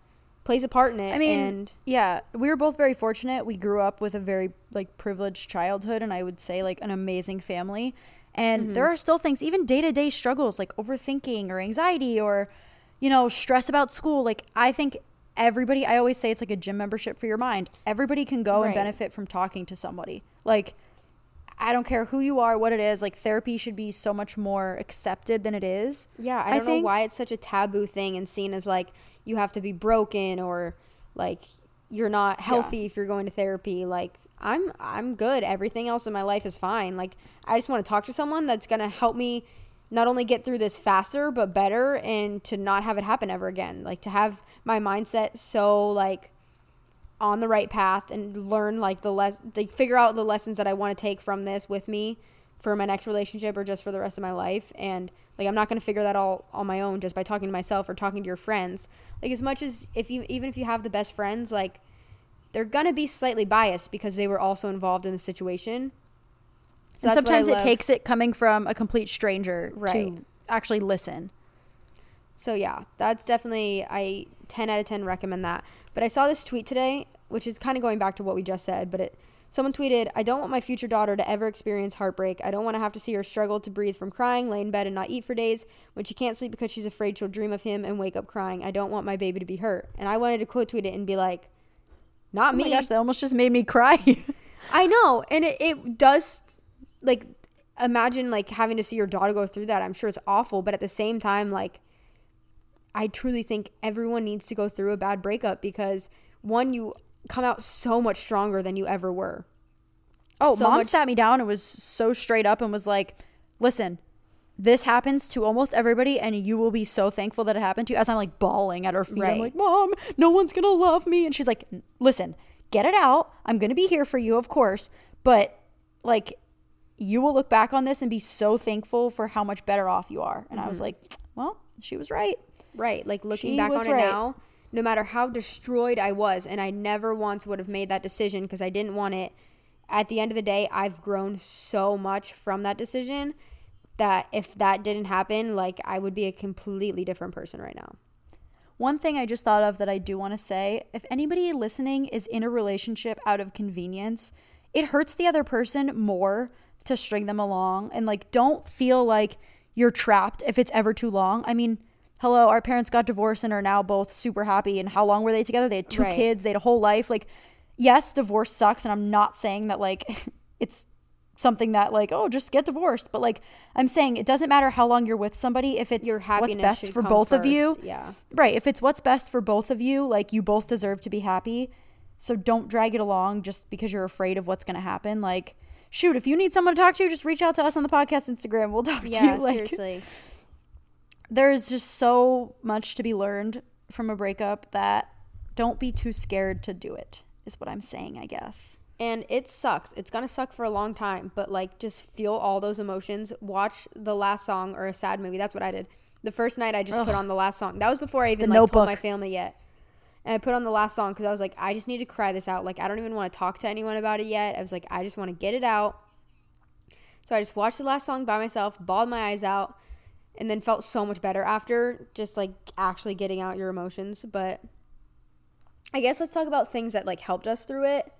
plays a part in it. I mean, and yeah, we were both very fortunate. We grew up with a very like privileged childhood, and I would say like an amazing family. And Mm-hmm. there are still things, even day to day struggles like overthinking or anxiety or, you know, stress about school. Like I think everybody, I always say it's like a gym membership for your mind. Everybody can go and benefit from talking to somebody. Like I don't care who you are, what it is. Like therapy should be so much more accepted than it is. Yeah, I don't know think- why it's such a taboo thing and seen as like you have to be broken or like you're not healthy if you're going to therapy. Like I'm I'm good. Everything else in my life is fine. Like I just want to talk to someone that's going to help me not only get through this faster but better and to not have it happen ever again. Like to have my mindset so like on the right path and learn like the less like figure out the lessons that I want to take from this with me for my next relationship or just for the rest of my life and like I'm not going to figure that all on my own just by talking to myself or talking to your friends like as much as if you even if you have the best friends like they're going to be slightly biased because they were also involved in the situation so and that's what I sometimes it takes it coming from a complete stranger Right. to actually listen. So yeah, that's definitely I 10 out of 10 recommend that. But I saw this tweet today, which is kind of going back to what we just said, but it someone tweeted, "I don't want my future daughter to ever experience heartbreak. I don't want to have to see her struggle to breathe from crying, lay in bed and not eat for days when she can't sleep because she's afraid she'll dream of him and wake up crying. I don't want my baby to be hurt." And I wanted to quote tweet it and be like, "Not Oh me." my gosh, that almost just made me cry. I know, and it, it does like imagine like having to see your daughter go through that. I'm sure it's awful, but at the same time, like I truly think everyone needs to go through a bad breakup because one, you come out so much stronger than you ever were. Oh, So mom much- sat me down and was so straight up and was like, "Listen, this happens to almost everybody, and you will be so thankful that it happened to you." As I'm like bawling at her feet, I'm like, "Mom, no one's gonna love me," and she's like, "Listen, get it out. I'm gonna be here for you, of course, but like." You will look back on this and be so thankful for how much better off you are. And I Mm-hmm. was like, well, she was right. Right. Like looking She back on right. it now, no matter how destroyed I was, and I never once would have made that decision because I didn't want it. At the end of the day, I've grown so much from that decision that if that didn't happen, like I would be a completely different person right now. One thing I just thought of that I do want to say if anybody listening is in a relationship out of convenience, it hurts the other person more to string them along. And like, don't feel like you're trapped if it's ever too long. I mean, hello, our parents got divorced and are now both super happy. And how long were they together? They had two Right. kids, they had a whole life. Like, yes, divorce sucks. And I'm not saying that like it's something that like oh just get divorced but like i'm saying it doesn't matter how long you're with somebody if it's Your what's best for both of you yeah. Right. If it's what's best for both of you, like you both deserve to be happy. So don't drag it along just because you're afraid of what's going to happen. Like, shoot, if you need someone to talk to, just reach out to us on the podcast Instagram. We'll talk to Yeah, you. Like, seriously. there's just so much to be learned from a breakup that don't be too scared to do it, is what I'm saying, I guess. And it sucks. It's gonna suck for a long time, but like just feel all those emotions. Watch the last song or a sad movie. That's what I did. The first night I just put on the last song. That was before I even The like told my family yet. And I put on the last song because I was like, I just need to cry this out. Like I don't even want to talk to anyone about it yet. I was like, I just want to get it out. So I just watched the last song by myself, bawled my eyes out, and then felt so much better after just like actually getting out your emotions. But I guess let's talk about things that like helped us through it.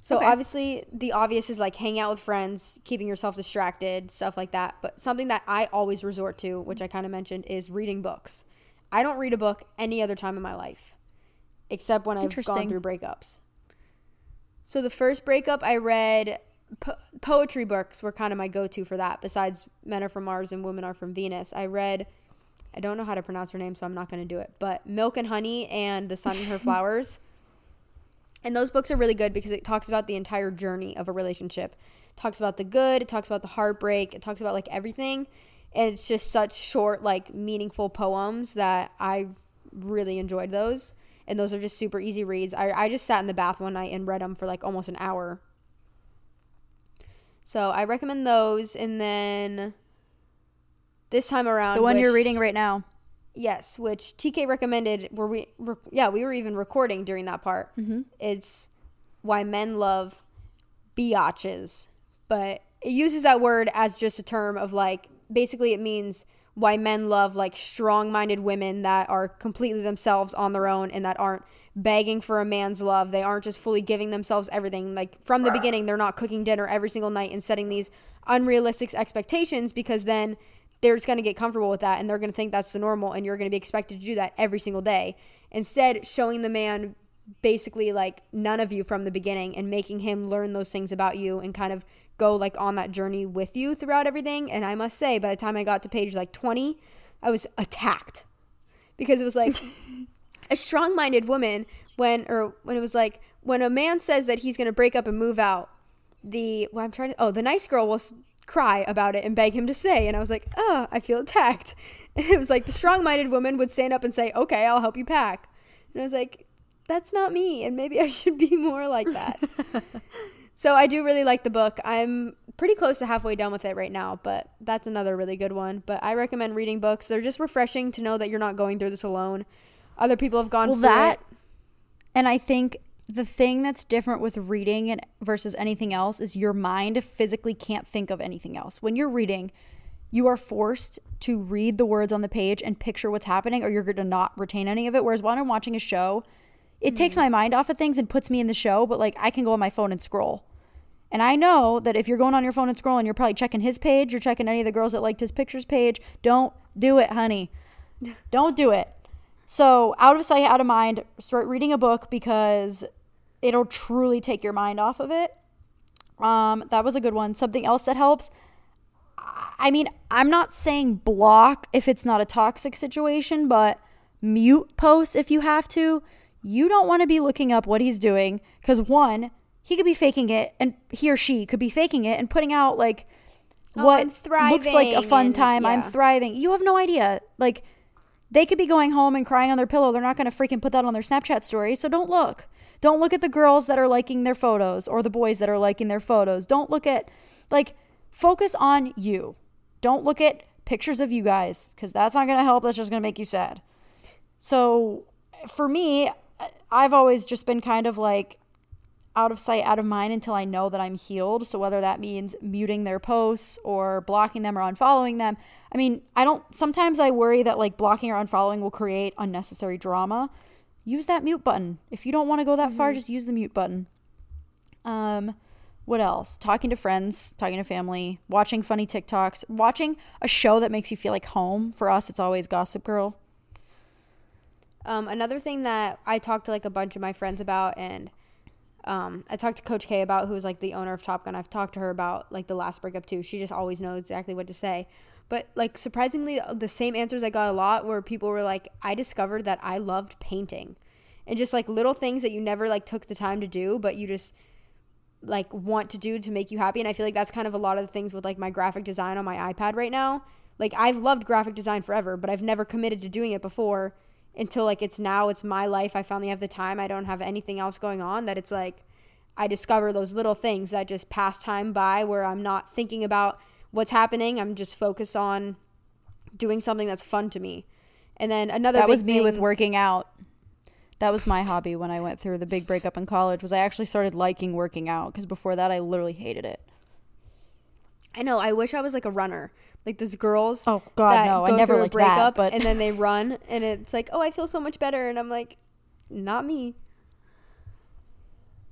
So Okay. obviously the obvious is like hanging out with friends, keeping yourself distracted, stuff like that. But something that I always resort to, which I kind of mentioned, is reading books. I don't read a book any other time in my life, except when I've gone through breakups. So the first breakup I read, po- poetry books were kind of my go-to for that. Besides Men Are from Mars and Women Are from Venus, I read. I don't know how to pronounce her name, so I'm not going to do it. But Milk and Honey and The Sun and Her Flowers. And those books are really good because it talks about the entire journey of a relationship talks about the good, it talks about the heartbreak, it talks about like everything. And it's just such short, like meaningful poems that I really enjoyed those. And those are just super easy reads. I, I just sat in the bath one night and read them for like almost an hour. So I recommend those. And then this time around, The one you're reading right now. Yes, which TK recommended. Where we, re- yeah, we were even recording during that part. Mm-hmm. It's why men love biatches, but it uses that word as just a term of like basically it means why men love like strong-minded women that are completely themselves on their own and that aren't begging for a man's love. They aren't just fully giving themselves everything. Like from the beginning, they're not cooking dinner every single night and setting these unrealistic expectations because then they're just going to get comfortable with that and they're going to think that's the normal and you're going to be expected to do that every single day. Instead, showing the man basically like none of you from the beginning and making him learn those things about you and kind of go like on that journey with you throughout everything. And I must say, by the time I got to page like 20, I was attacked. Because it was like a strong-minded woman when or when it was like when a man says that he's going to break up and move out the well i'm trying to oh the nice girl will cry about it and beg him to stay. And i was like oh i feel attacked. And it was like the strong-minded woman would stand up and say okay i'll help you pack. And i was like that's not me and maybe i should be more like that so i do really like the book. I'm pretty close to halfway done with it right now but that's another really good one. But i recommend reading books. They're just refreshing to know that you're not going through this alone. Other people have gone Well, through that it. And I think the thing that's different with reading and versus anything else is your mind physically can't think of anything else. When you're reading, you are forced to read the words on the page and picture what's happening or you're going to not retain any of it. Whereas when I'm watching a show, it takes my mind off of things and puts me in the show, but like I can go on my phone and scroll. And I know that if you're going on your phone and scrolling, you're probably checking his page, you're checking any of the girls that liked his pictures page. Don't do it, honey. Don't do it. So, out of sight, out of mind, start reading a book because it'll truly take your mind off of it. Um, that was a good one. Something else that helps. I I mean, I'm not saying block if it's not a toxic situation, but mute posts if you have to. You don't want to be looking up what he's doing because one, he could be faking it, and he or she could be faking it and putting out like Oh, what looks like a fun and- time. I'm thriving. You have no idea. Like they could be going home and crying on their pillow. They're not going to freaking put that on their Snapchat story. So don't look. Don't look at the girls that are liking their photos or the boys that are liking their photos. Don't look at, like, focus on you. Don't look at pictures of you guys because that's not going to help. That's just going to make you sad. So for me, I've always just been kind of like out of sight, out of mind until I know that I'm healed. So whether that means muting their posts or blocking them or unfollowing them. I mean, I don't sometimes I worry that like blocking or unfollowing will create unnecessary drama. Use that mute button. If you don't want to go that far, just use the mute button. Um what else? Talking to friends, talking to family, watching funny TikToks, watching a show that makes you feel like home. For us, it's always Gossip Girl. Um, another thing that I talked to like a bunch of my friends about, and um, I talked to Coach K about, who's like the owner of Top Gun. I've talked to her about like the last breakup too. She just always knows exactly what to say. But like surprisingly, the same answers I got a lot where people were like, "I discovered that I loved painting," and just like little things that you never like took the time to do, but you just like want to do to make you happy. And I feel like that's kind of a lot of the things with like my graphic design on my iPad right now. Like I've loved graphic design forever, but I've never committed to doing it before until like it's now it's my life. I finally have the time. I don't have anything else going on that it's like I discover those little things that just pass time by where I'm not thinking about what's happening. I'm just focused on doing something that's fun to me. And then another that was me with working out that was my hobby when i went through the big breakup in college was i actually started liking working out because before that i literally hated it I know. I wish I was like a runner, like those girls. Oh, God, that no, I never a liked that, but- and then they run, and it's like, oh, I feel so much better, and I'm like, not me.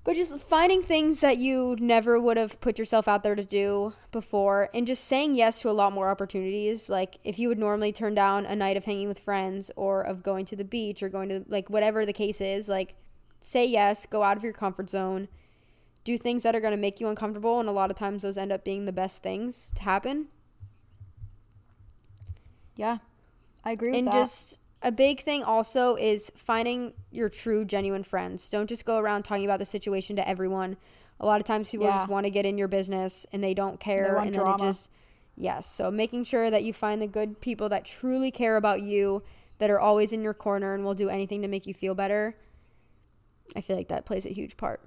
But just finding things that you never would have put yourself out there to do before, and just saying yes to a lot more opportunities. Like if you would normally turn down a night of hanging with friends, or of going to the beach, or going to like whatever the case is, like say yes, go out of your comfort zone do things that are going to make you uncomfortable and a lot of times those end up being the best things to happen yeah i agree with and that just a big thing also is finding your true, genuine friends. Don't just go around talking about the situation to everyone. A lot of times people Yeah. just want to get in your business and they don't care. want and drama. then it just, yes. So making sure that you find the good people that truly care about you, that are always in your corner and will do anything to make you feel better. I feel like that plays a huge part.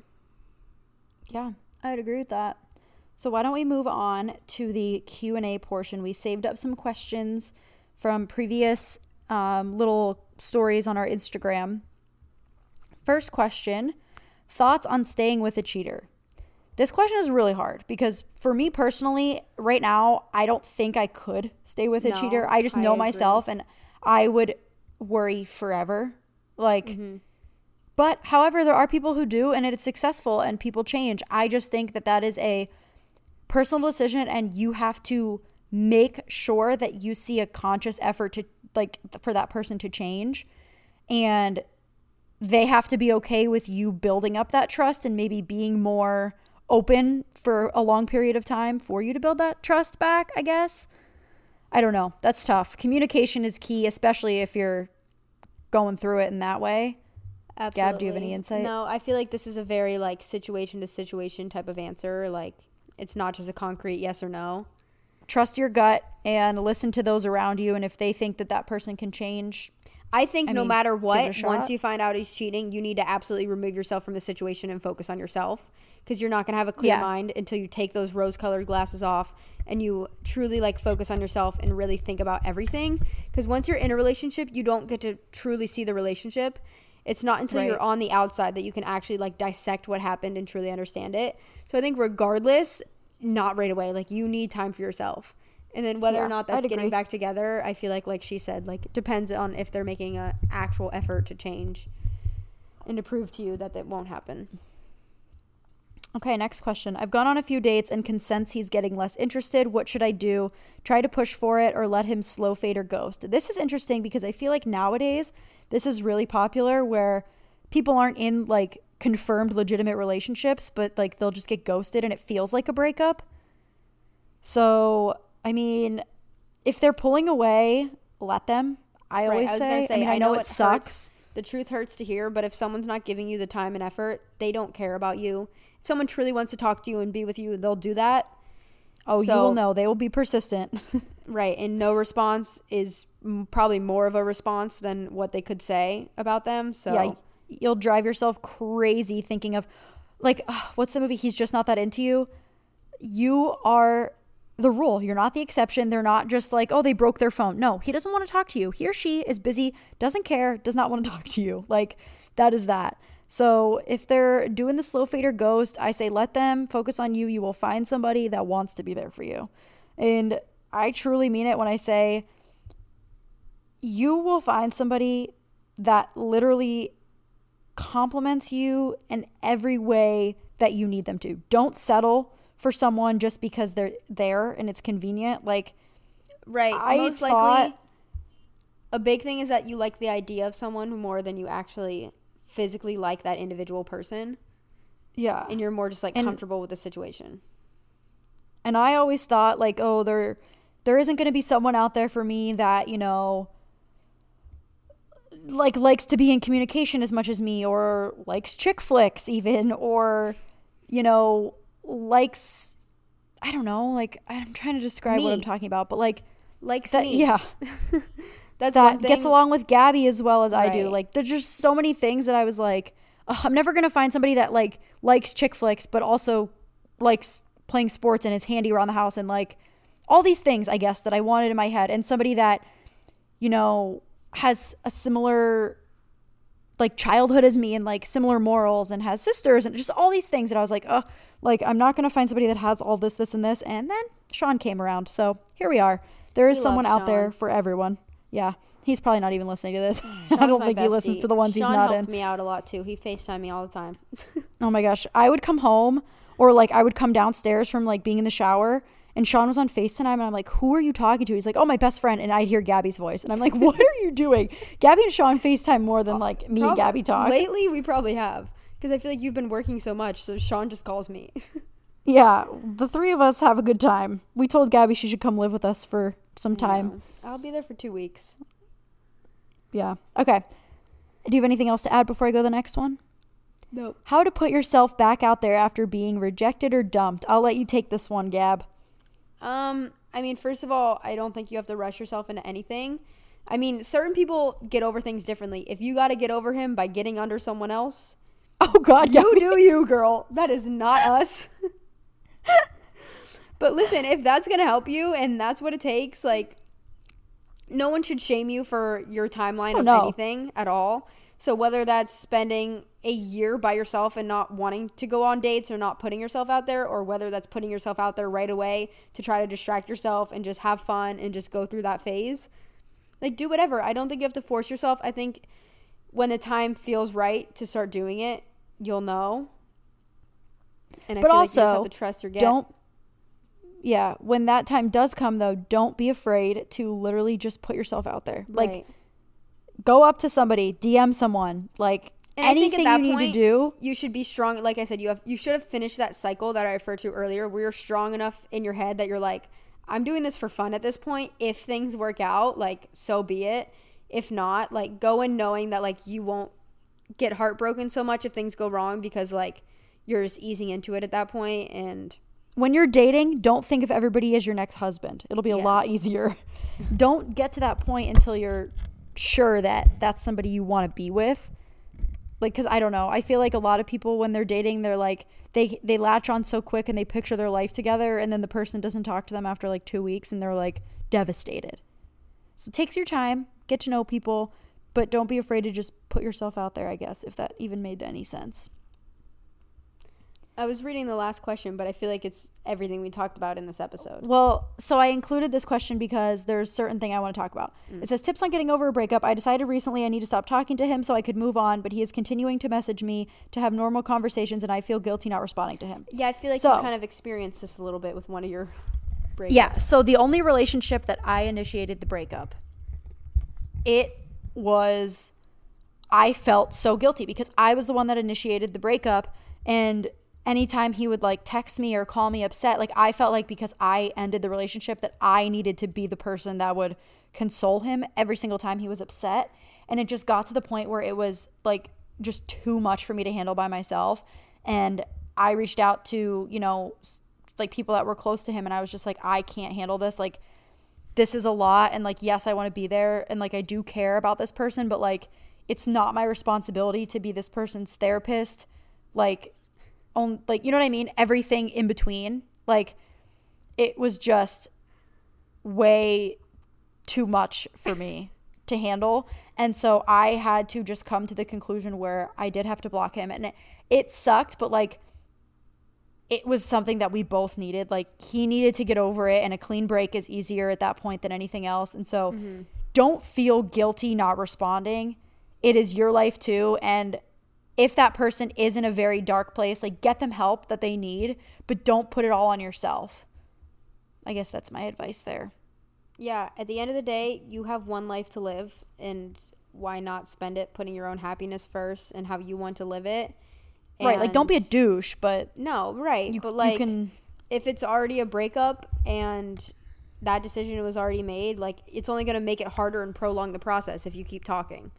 Yeah, I would agree with that. So why don't we move on to the Q and A portion? We saved up some questions from previous um, little stories on our Instagram. First question: Thoughts on staying with a cheater? This question is really hard because for me personally, right now, I don't think I could stay with a No, cheater. I just know agree. myself, and I would worry forever. Like. Mm-hmm. But however, there are people who do and it's successful and people change. I just think that that is a personal decision and you have to make sure that you see a conscious effort to like for that person to change and they have to be okay with you building up that trust and maybe being more open for a long period of time for you to build that trust back, I guess. I don't know. That's tough. Communication is key, especially if you're going through it in that way. Absolutely. Gab, do you have any insight? No, I feel like this is a very like situation to situation type of answer. Like it's not just a concrete yes or no. Trust your gut and listen to those around you and if they think that that person can change I think I no mean, matter give it a what, once you find out he's cheating, you need to absolutely remove yourself from the situation and focus on yourself because you're not going to have a clear Yeah. mind until you take those rose-colored glasses off and you truly like focus on yourself and really think about everything because once you're in a relationship, you don't get to truly see the relationship. It's not until you're on the outside that you can actually like dissect what happened and truly understand it. So I think regardless, not right away. Like you need time for yourself. And then whether Yeah, or not I'd that's agree. getting back together, I feel like like she said, like it depends on if they're making a actual effort to change and to prove to you that that won't happen. okay next question i've gone on a few dates and can sense he's getting less interested what should i do try to push for it or let him slow fade or ghost this is interesting because i feel like nowadays this is really popular where people aren't in like confirmed legitimate relationships but like they'll just get ghosted and it feels like a breakup so i mean if they're pulling away let them i Right, always I say, say, I mean, I, know, it hurts. sucks. The truth hurts to hear, but if someone's not giving you the time and effort, they don't care about you. If someone truly wants to talk to you and be with you, they'll do that. Oh, you will know. They will be persistent. Right, and no response is probably more of a response than what they could say about them. So yeah, you'll drive yourself crazy thinking of, like, ugh, what's the movie? He's just not that into you. You are the rule. You're not the exception. They're not just like, oh, they broke their phone. No, he doesn't want to talk to you. He or she is busy, doesn't care, does not want to talk to you. Like, that is that. So if they're doing the slow fader ghost, I say let them focus on you. You will find somebody that wants to be there for you. And I truly mean it when I say you will find somebody that literally compliments you in every way that you need them to. Don't settle for someone just because they're there and it's convenient. Like, right, I most thought- likely, a big thing is that you like the idea of someone more than you actually physically like that individual person, yeah. and you're more just like And- comfortable with the situation. And I always thought like, oh, there there isn't going to be someone out there for me that, you know, like likes to be in communication as much as me or likes chick flicks even or you know, likes I don't know, like I'm trying to describe what I'm talking about, but like Likes that me. yeah, that's that gets along with Gabby as well as I do. Like there's just so many things that I was like, "Ugh, I'm never gonna find somebody that like likes chick flicks, but also likes playing sports and is handy around the house and like all these things I guess that I wanted in my head, and somebody that you know has a similar like childhood as me and like similar morals and has sisters and just all these things that I was like, oh, like I'm not gonna find somebody that has all this, this, and this. And then Sean came around, so here we are. There is We someone out there for everyone. Yeah, he's probably not even listening to this. Mm, I Sean's don't think he listens to the ones Sean he's not helps in. me out a lot too. He FaceTime me all the time. Oh my gosh, I would come home or like I would come downstairs from like being in the shower. And Sean was on FaceTime, and I'm like, "Who are you talking to?" He's like, "Oh, my best friend." And I'd hear Gabby's voice, and I'm like, "What are you doing?" Gabby and Sean FaceTime more than like me and Gabby talk. Lately, we probably have because I feel like you've been working so much. So Sean just calls me. Yeah, the three of us have a good time. We told Gabby she should come live with us for some time. I'll be there for two weeks. Yeah. Okay. Do you have anything else to add before I go to the next one? Nope. How to put yourself back out there after being rejected or dumped. I'll let you take this one, Gab. Um, I mean, first of all, I don't think you have to rush yourself into anything. I mean, certain people get over things differently. If you got to get over him by getting under someone else, Oh God, you do you, girl. That is not us. but listen, if that's to help you and that's what it takes, like no one should shame you for your timeline Oh, of no. anything at all. So whether that's spending a year by yourself and not wanting to go on dates or not putting yourself out there or whether that's putting yourself out there right away to try to distract yourself and just have fun and just go through that phase. Like do whatever. I don't think you have to force yourself. I think when the time feels right to start doing it, you'll know. And I But feel like you just also, have to trust your gut. Don't. Yeah, when that time does come, though, don't be afraid to literally just put yourself out there. Like, Right. go up to somebody, DM someone, like And I think anything at you that need to do. You should be strong. Like I said, you have you should have finished that cycle that I referred to earlier, where you're strong enough in your head that you're like, I'm doing this for fun at this point. If things work out, like so be it. If not, like go in knowing that like you won't get heartbroken so much if things go wrong because like you're just easing into it at that point and When you're dating, don't think of everybody as your next husband. It'll be a lot easier. don't get to that point until you're sure that that's somebody you want to be with. Like, cause I don't know. I feel like a lot of people when they're dating, they're like they they latch on so quick and they picture their life together, and then the person doesn't talk to them after like two weeks, and they're like devastated. So it takes your time, get to know people, but don't be afraid to just put yourself out there. I guess if that even made any sense. I was reading the last question, but I feel like it's everything we talked about in this episode. Well, so I included this question because there's certain thing I want to talk about. Mm. It says tips on getting over a breakup. I decided recently I need to stop talking to him so I could move on, but he is continuing to message me to have normal conversations and I feel guilty not responding to him. Yeah, I feel like So- you kind of experienced this a little bit with one of your breakups. Yeah, so the only relationship that I initiated the breakup, it was I felt so guilty because I was the one that initiated the breakup and anytime he would like text me or call me upset, like I felt like because I ended the relationship that I needed to be the person that would console him every single time he was upset. And it just got to the point where it was like just too much for me to handle by myself. And I reached out to, you know, like people that were close to him and I was just like I can't handle this like this is a lot and like yes I want to be there and like I do care about this person but like it's not my responsibility to be this person's therapist like on like you know what I mean everything in between like it was just way too much for me to handle and so I had to just come to the conclusion where I did have to block him and it, it sucked but like it was something that we both needed. Like he needed to get over it, and a clean break is easier at that point than anything else. And so mm-hmm. don't feel guilty not responding. It is your life too. And if that person is in a very dark place, like get them help that they need, but don't put it all on yourself. I guess that's my advice there. Yeah, at the end of the day, you have one life to live, and why not spend it putting your own happiness first and how you want to live it? right. Like don't be a douche, but no, right. you, but you like, can if it's already a breakup and that decision was already made, like it's only going to make it harder and prolong the process if you keep talking.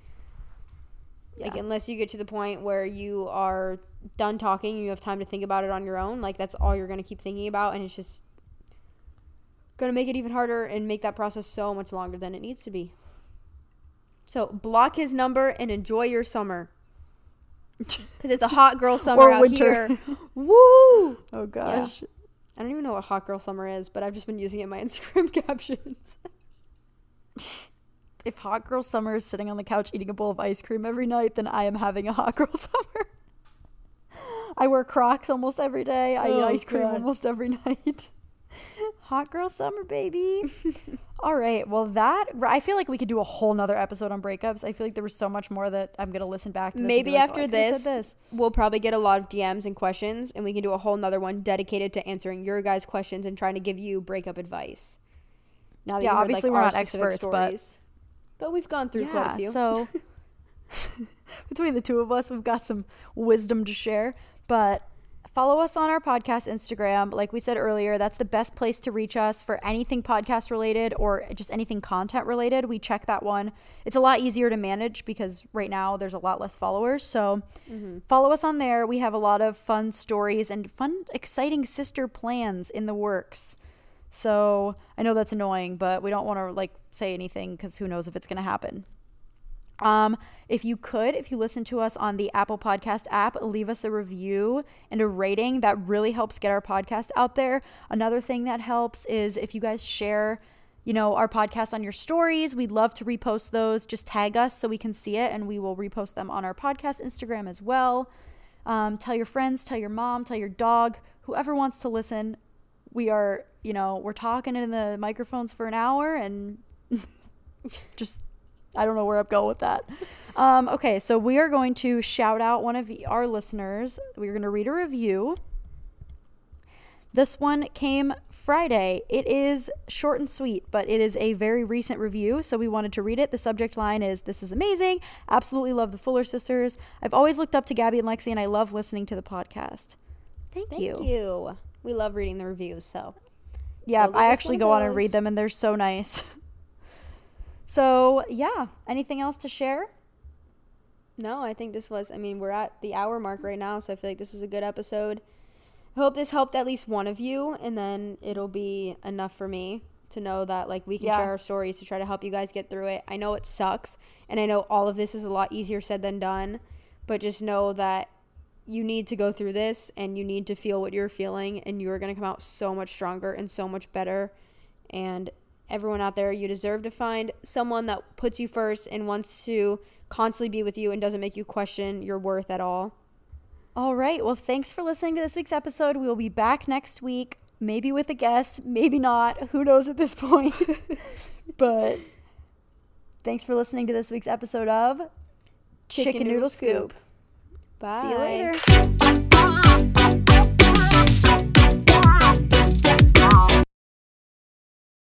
Like unless you get to the point where you are done talking and you have time to think about it on your own, like that's all you're going to keep thinking about and it's just going to make it even harder and make that process so much longer than it needs to be. So, block his number and enjoy your summer. Cuz it's a hot girl summer out winter. here. Woo! Oh gosh. I don't even know what hot girl summer is, but I've just been using it in my Instagram captions. If hot girl summer is sitting on the couch eating a bowl of ice cream every night, then I am having a hot girl summer. I wear Crocs almost every day. I eat Oh, ice cream God. almost every night. hot girl summer, baby. All right. Well, that I feel like we could do a whole nother episode on breakups. I feel like there was so much more that I'm gonna listen back to. This Maybe like, oh, after "Oh, this, this. we'll probably get a lot of DMs and questions, and we can do a whole nother one dedicated to answering your guys' questions and trying to give you breakup advice. Now that Yeah, you heard, obviously like, we're not experts, stories. but we've gone through quite a few. So between the two of us, we've got some wisdom to share. But follow us on our podcast Instagram. Like we said earlier, that's the best place to reach us for anything podcast related or just anything content related. We check that one. It's a lot easier to manage because right now there's a lot less followers. So mm-hmm. follow us on there. We have a lot of fun stories and fun, exciting sister plans in the works. So I know that's annoying, but we don't want to like say anything because who knows if it's going to happen. Um, if you could, if you listen to us on the Apple Podcast app, leave us a review and a rating. That really helps get our podcast out there. Another thing that helps is if you guys share, you know, our podcast on your stories. We'd love to repost those. Just tag us so we can see it, and we will repost them on our podcast Instagram as well. Um, tell your friends, tell your mom, tell your dog, whoever wants to listen. We are, you know, we're talking in the microphones for an hour and just I don't know where I'm going with that. Um, okay, so we are going to shout out one of our listeners. We're going to read a review. This one came Friday. It is short and sweet, but it is a very recent review, so we wanted to read it. The subject line is This is amazing. Absolutely love the Fuller sisters. I've always looked up to Gabby and Lexi, and I love listening to the podcast. Thank, Thank you. you. We love reading the reviews, so Yeah, I actually go on and read them, and they're so nice. so, yeah. Anything else to share? No, I think this was. I mean, we're at the hour mark right now, so I feel like this was a good episode. I hope this helped at least one of you, and then it'll be enough for me to know that like we can Yeah. share our stories to try to help you guys get through it. I know it sucks, and I know all of this is a lot easier said than done, but just know that you need to go through this and you need to feel what you're feeling and you are going to come out so much stronger and so much better and everyone out there you deserve to find someone that puts you first and wants to constantly be with you and doesn't make you question your worth at all All right. Well, thanks for listening to this week's episode. We will be back next week, maybe with a guest, maybe not. Who knows at this point? but thanks for listening to this week's episode of Chicken, Noodle Scoop. Bye See you later.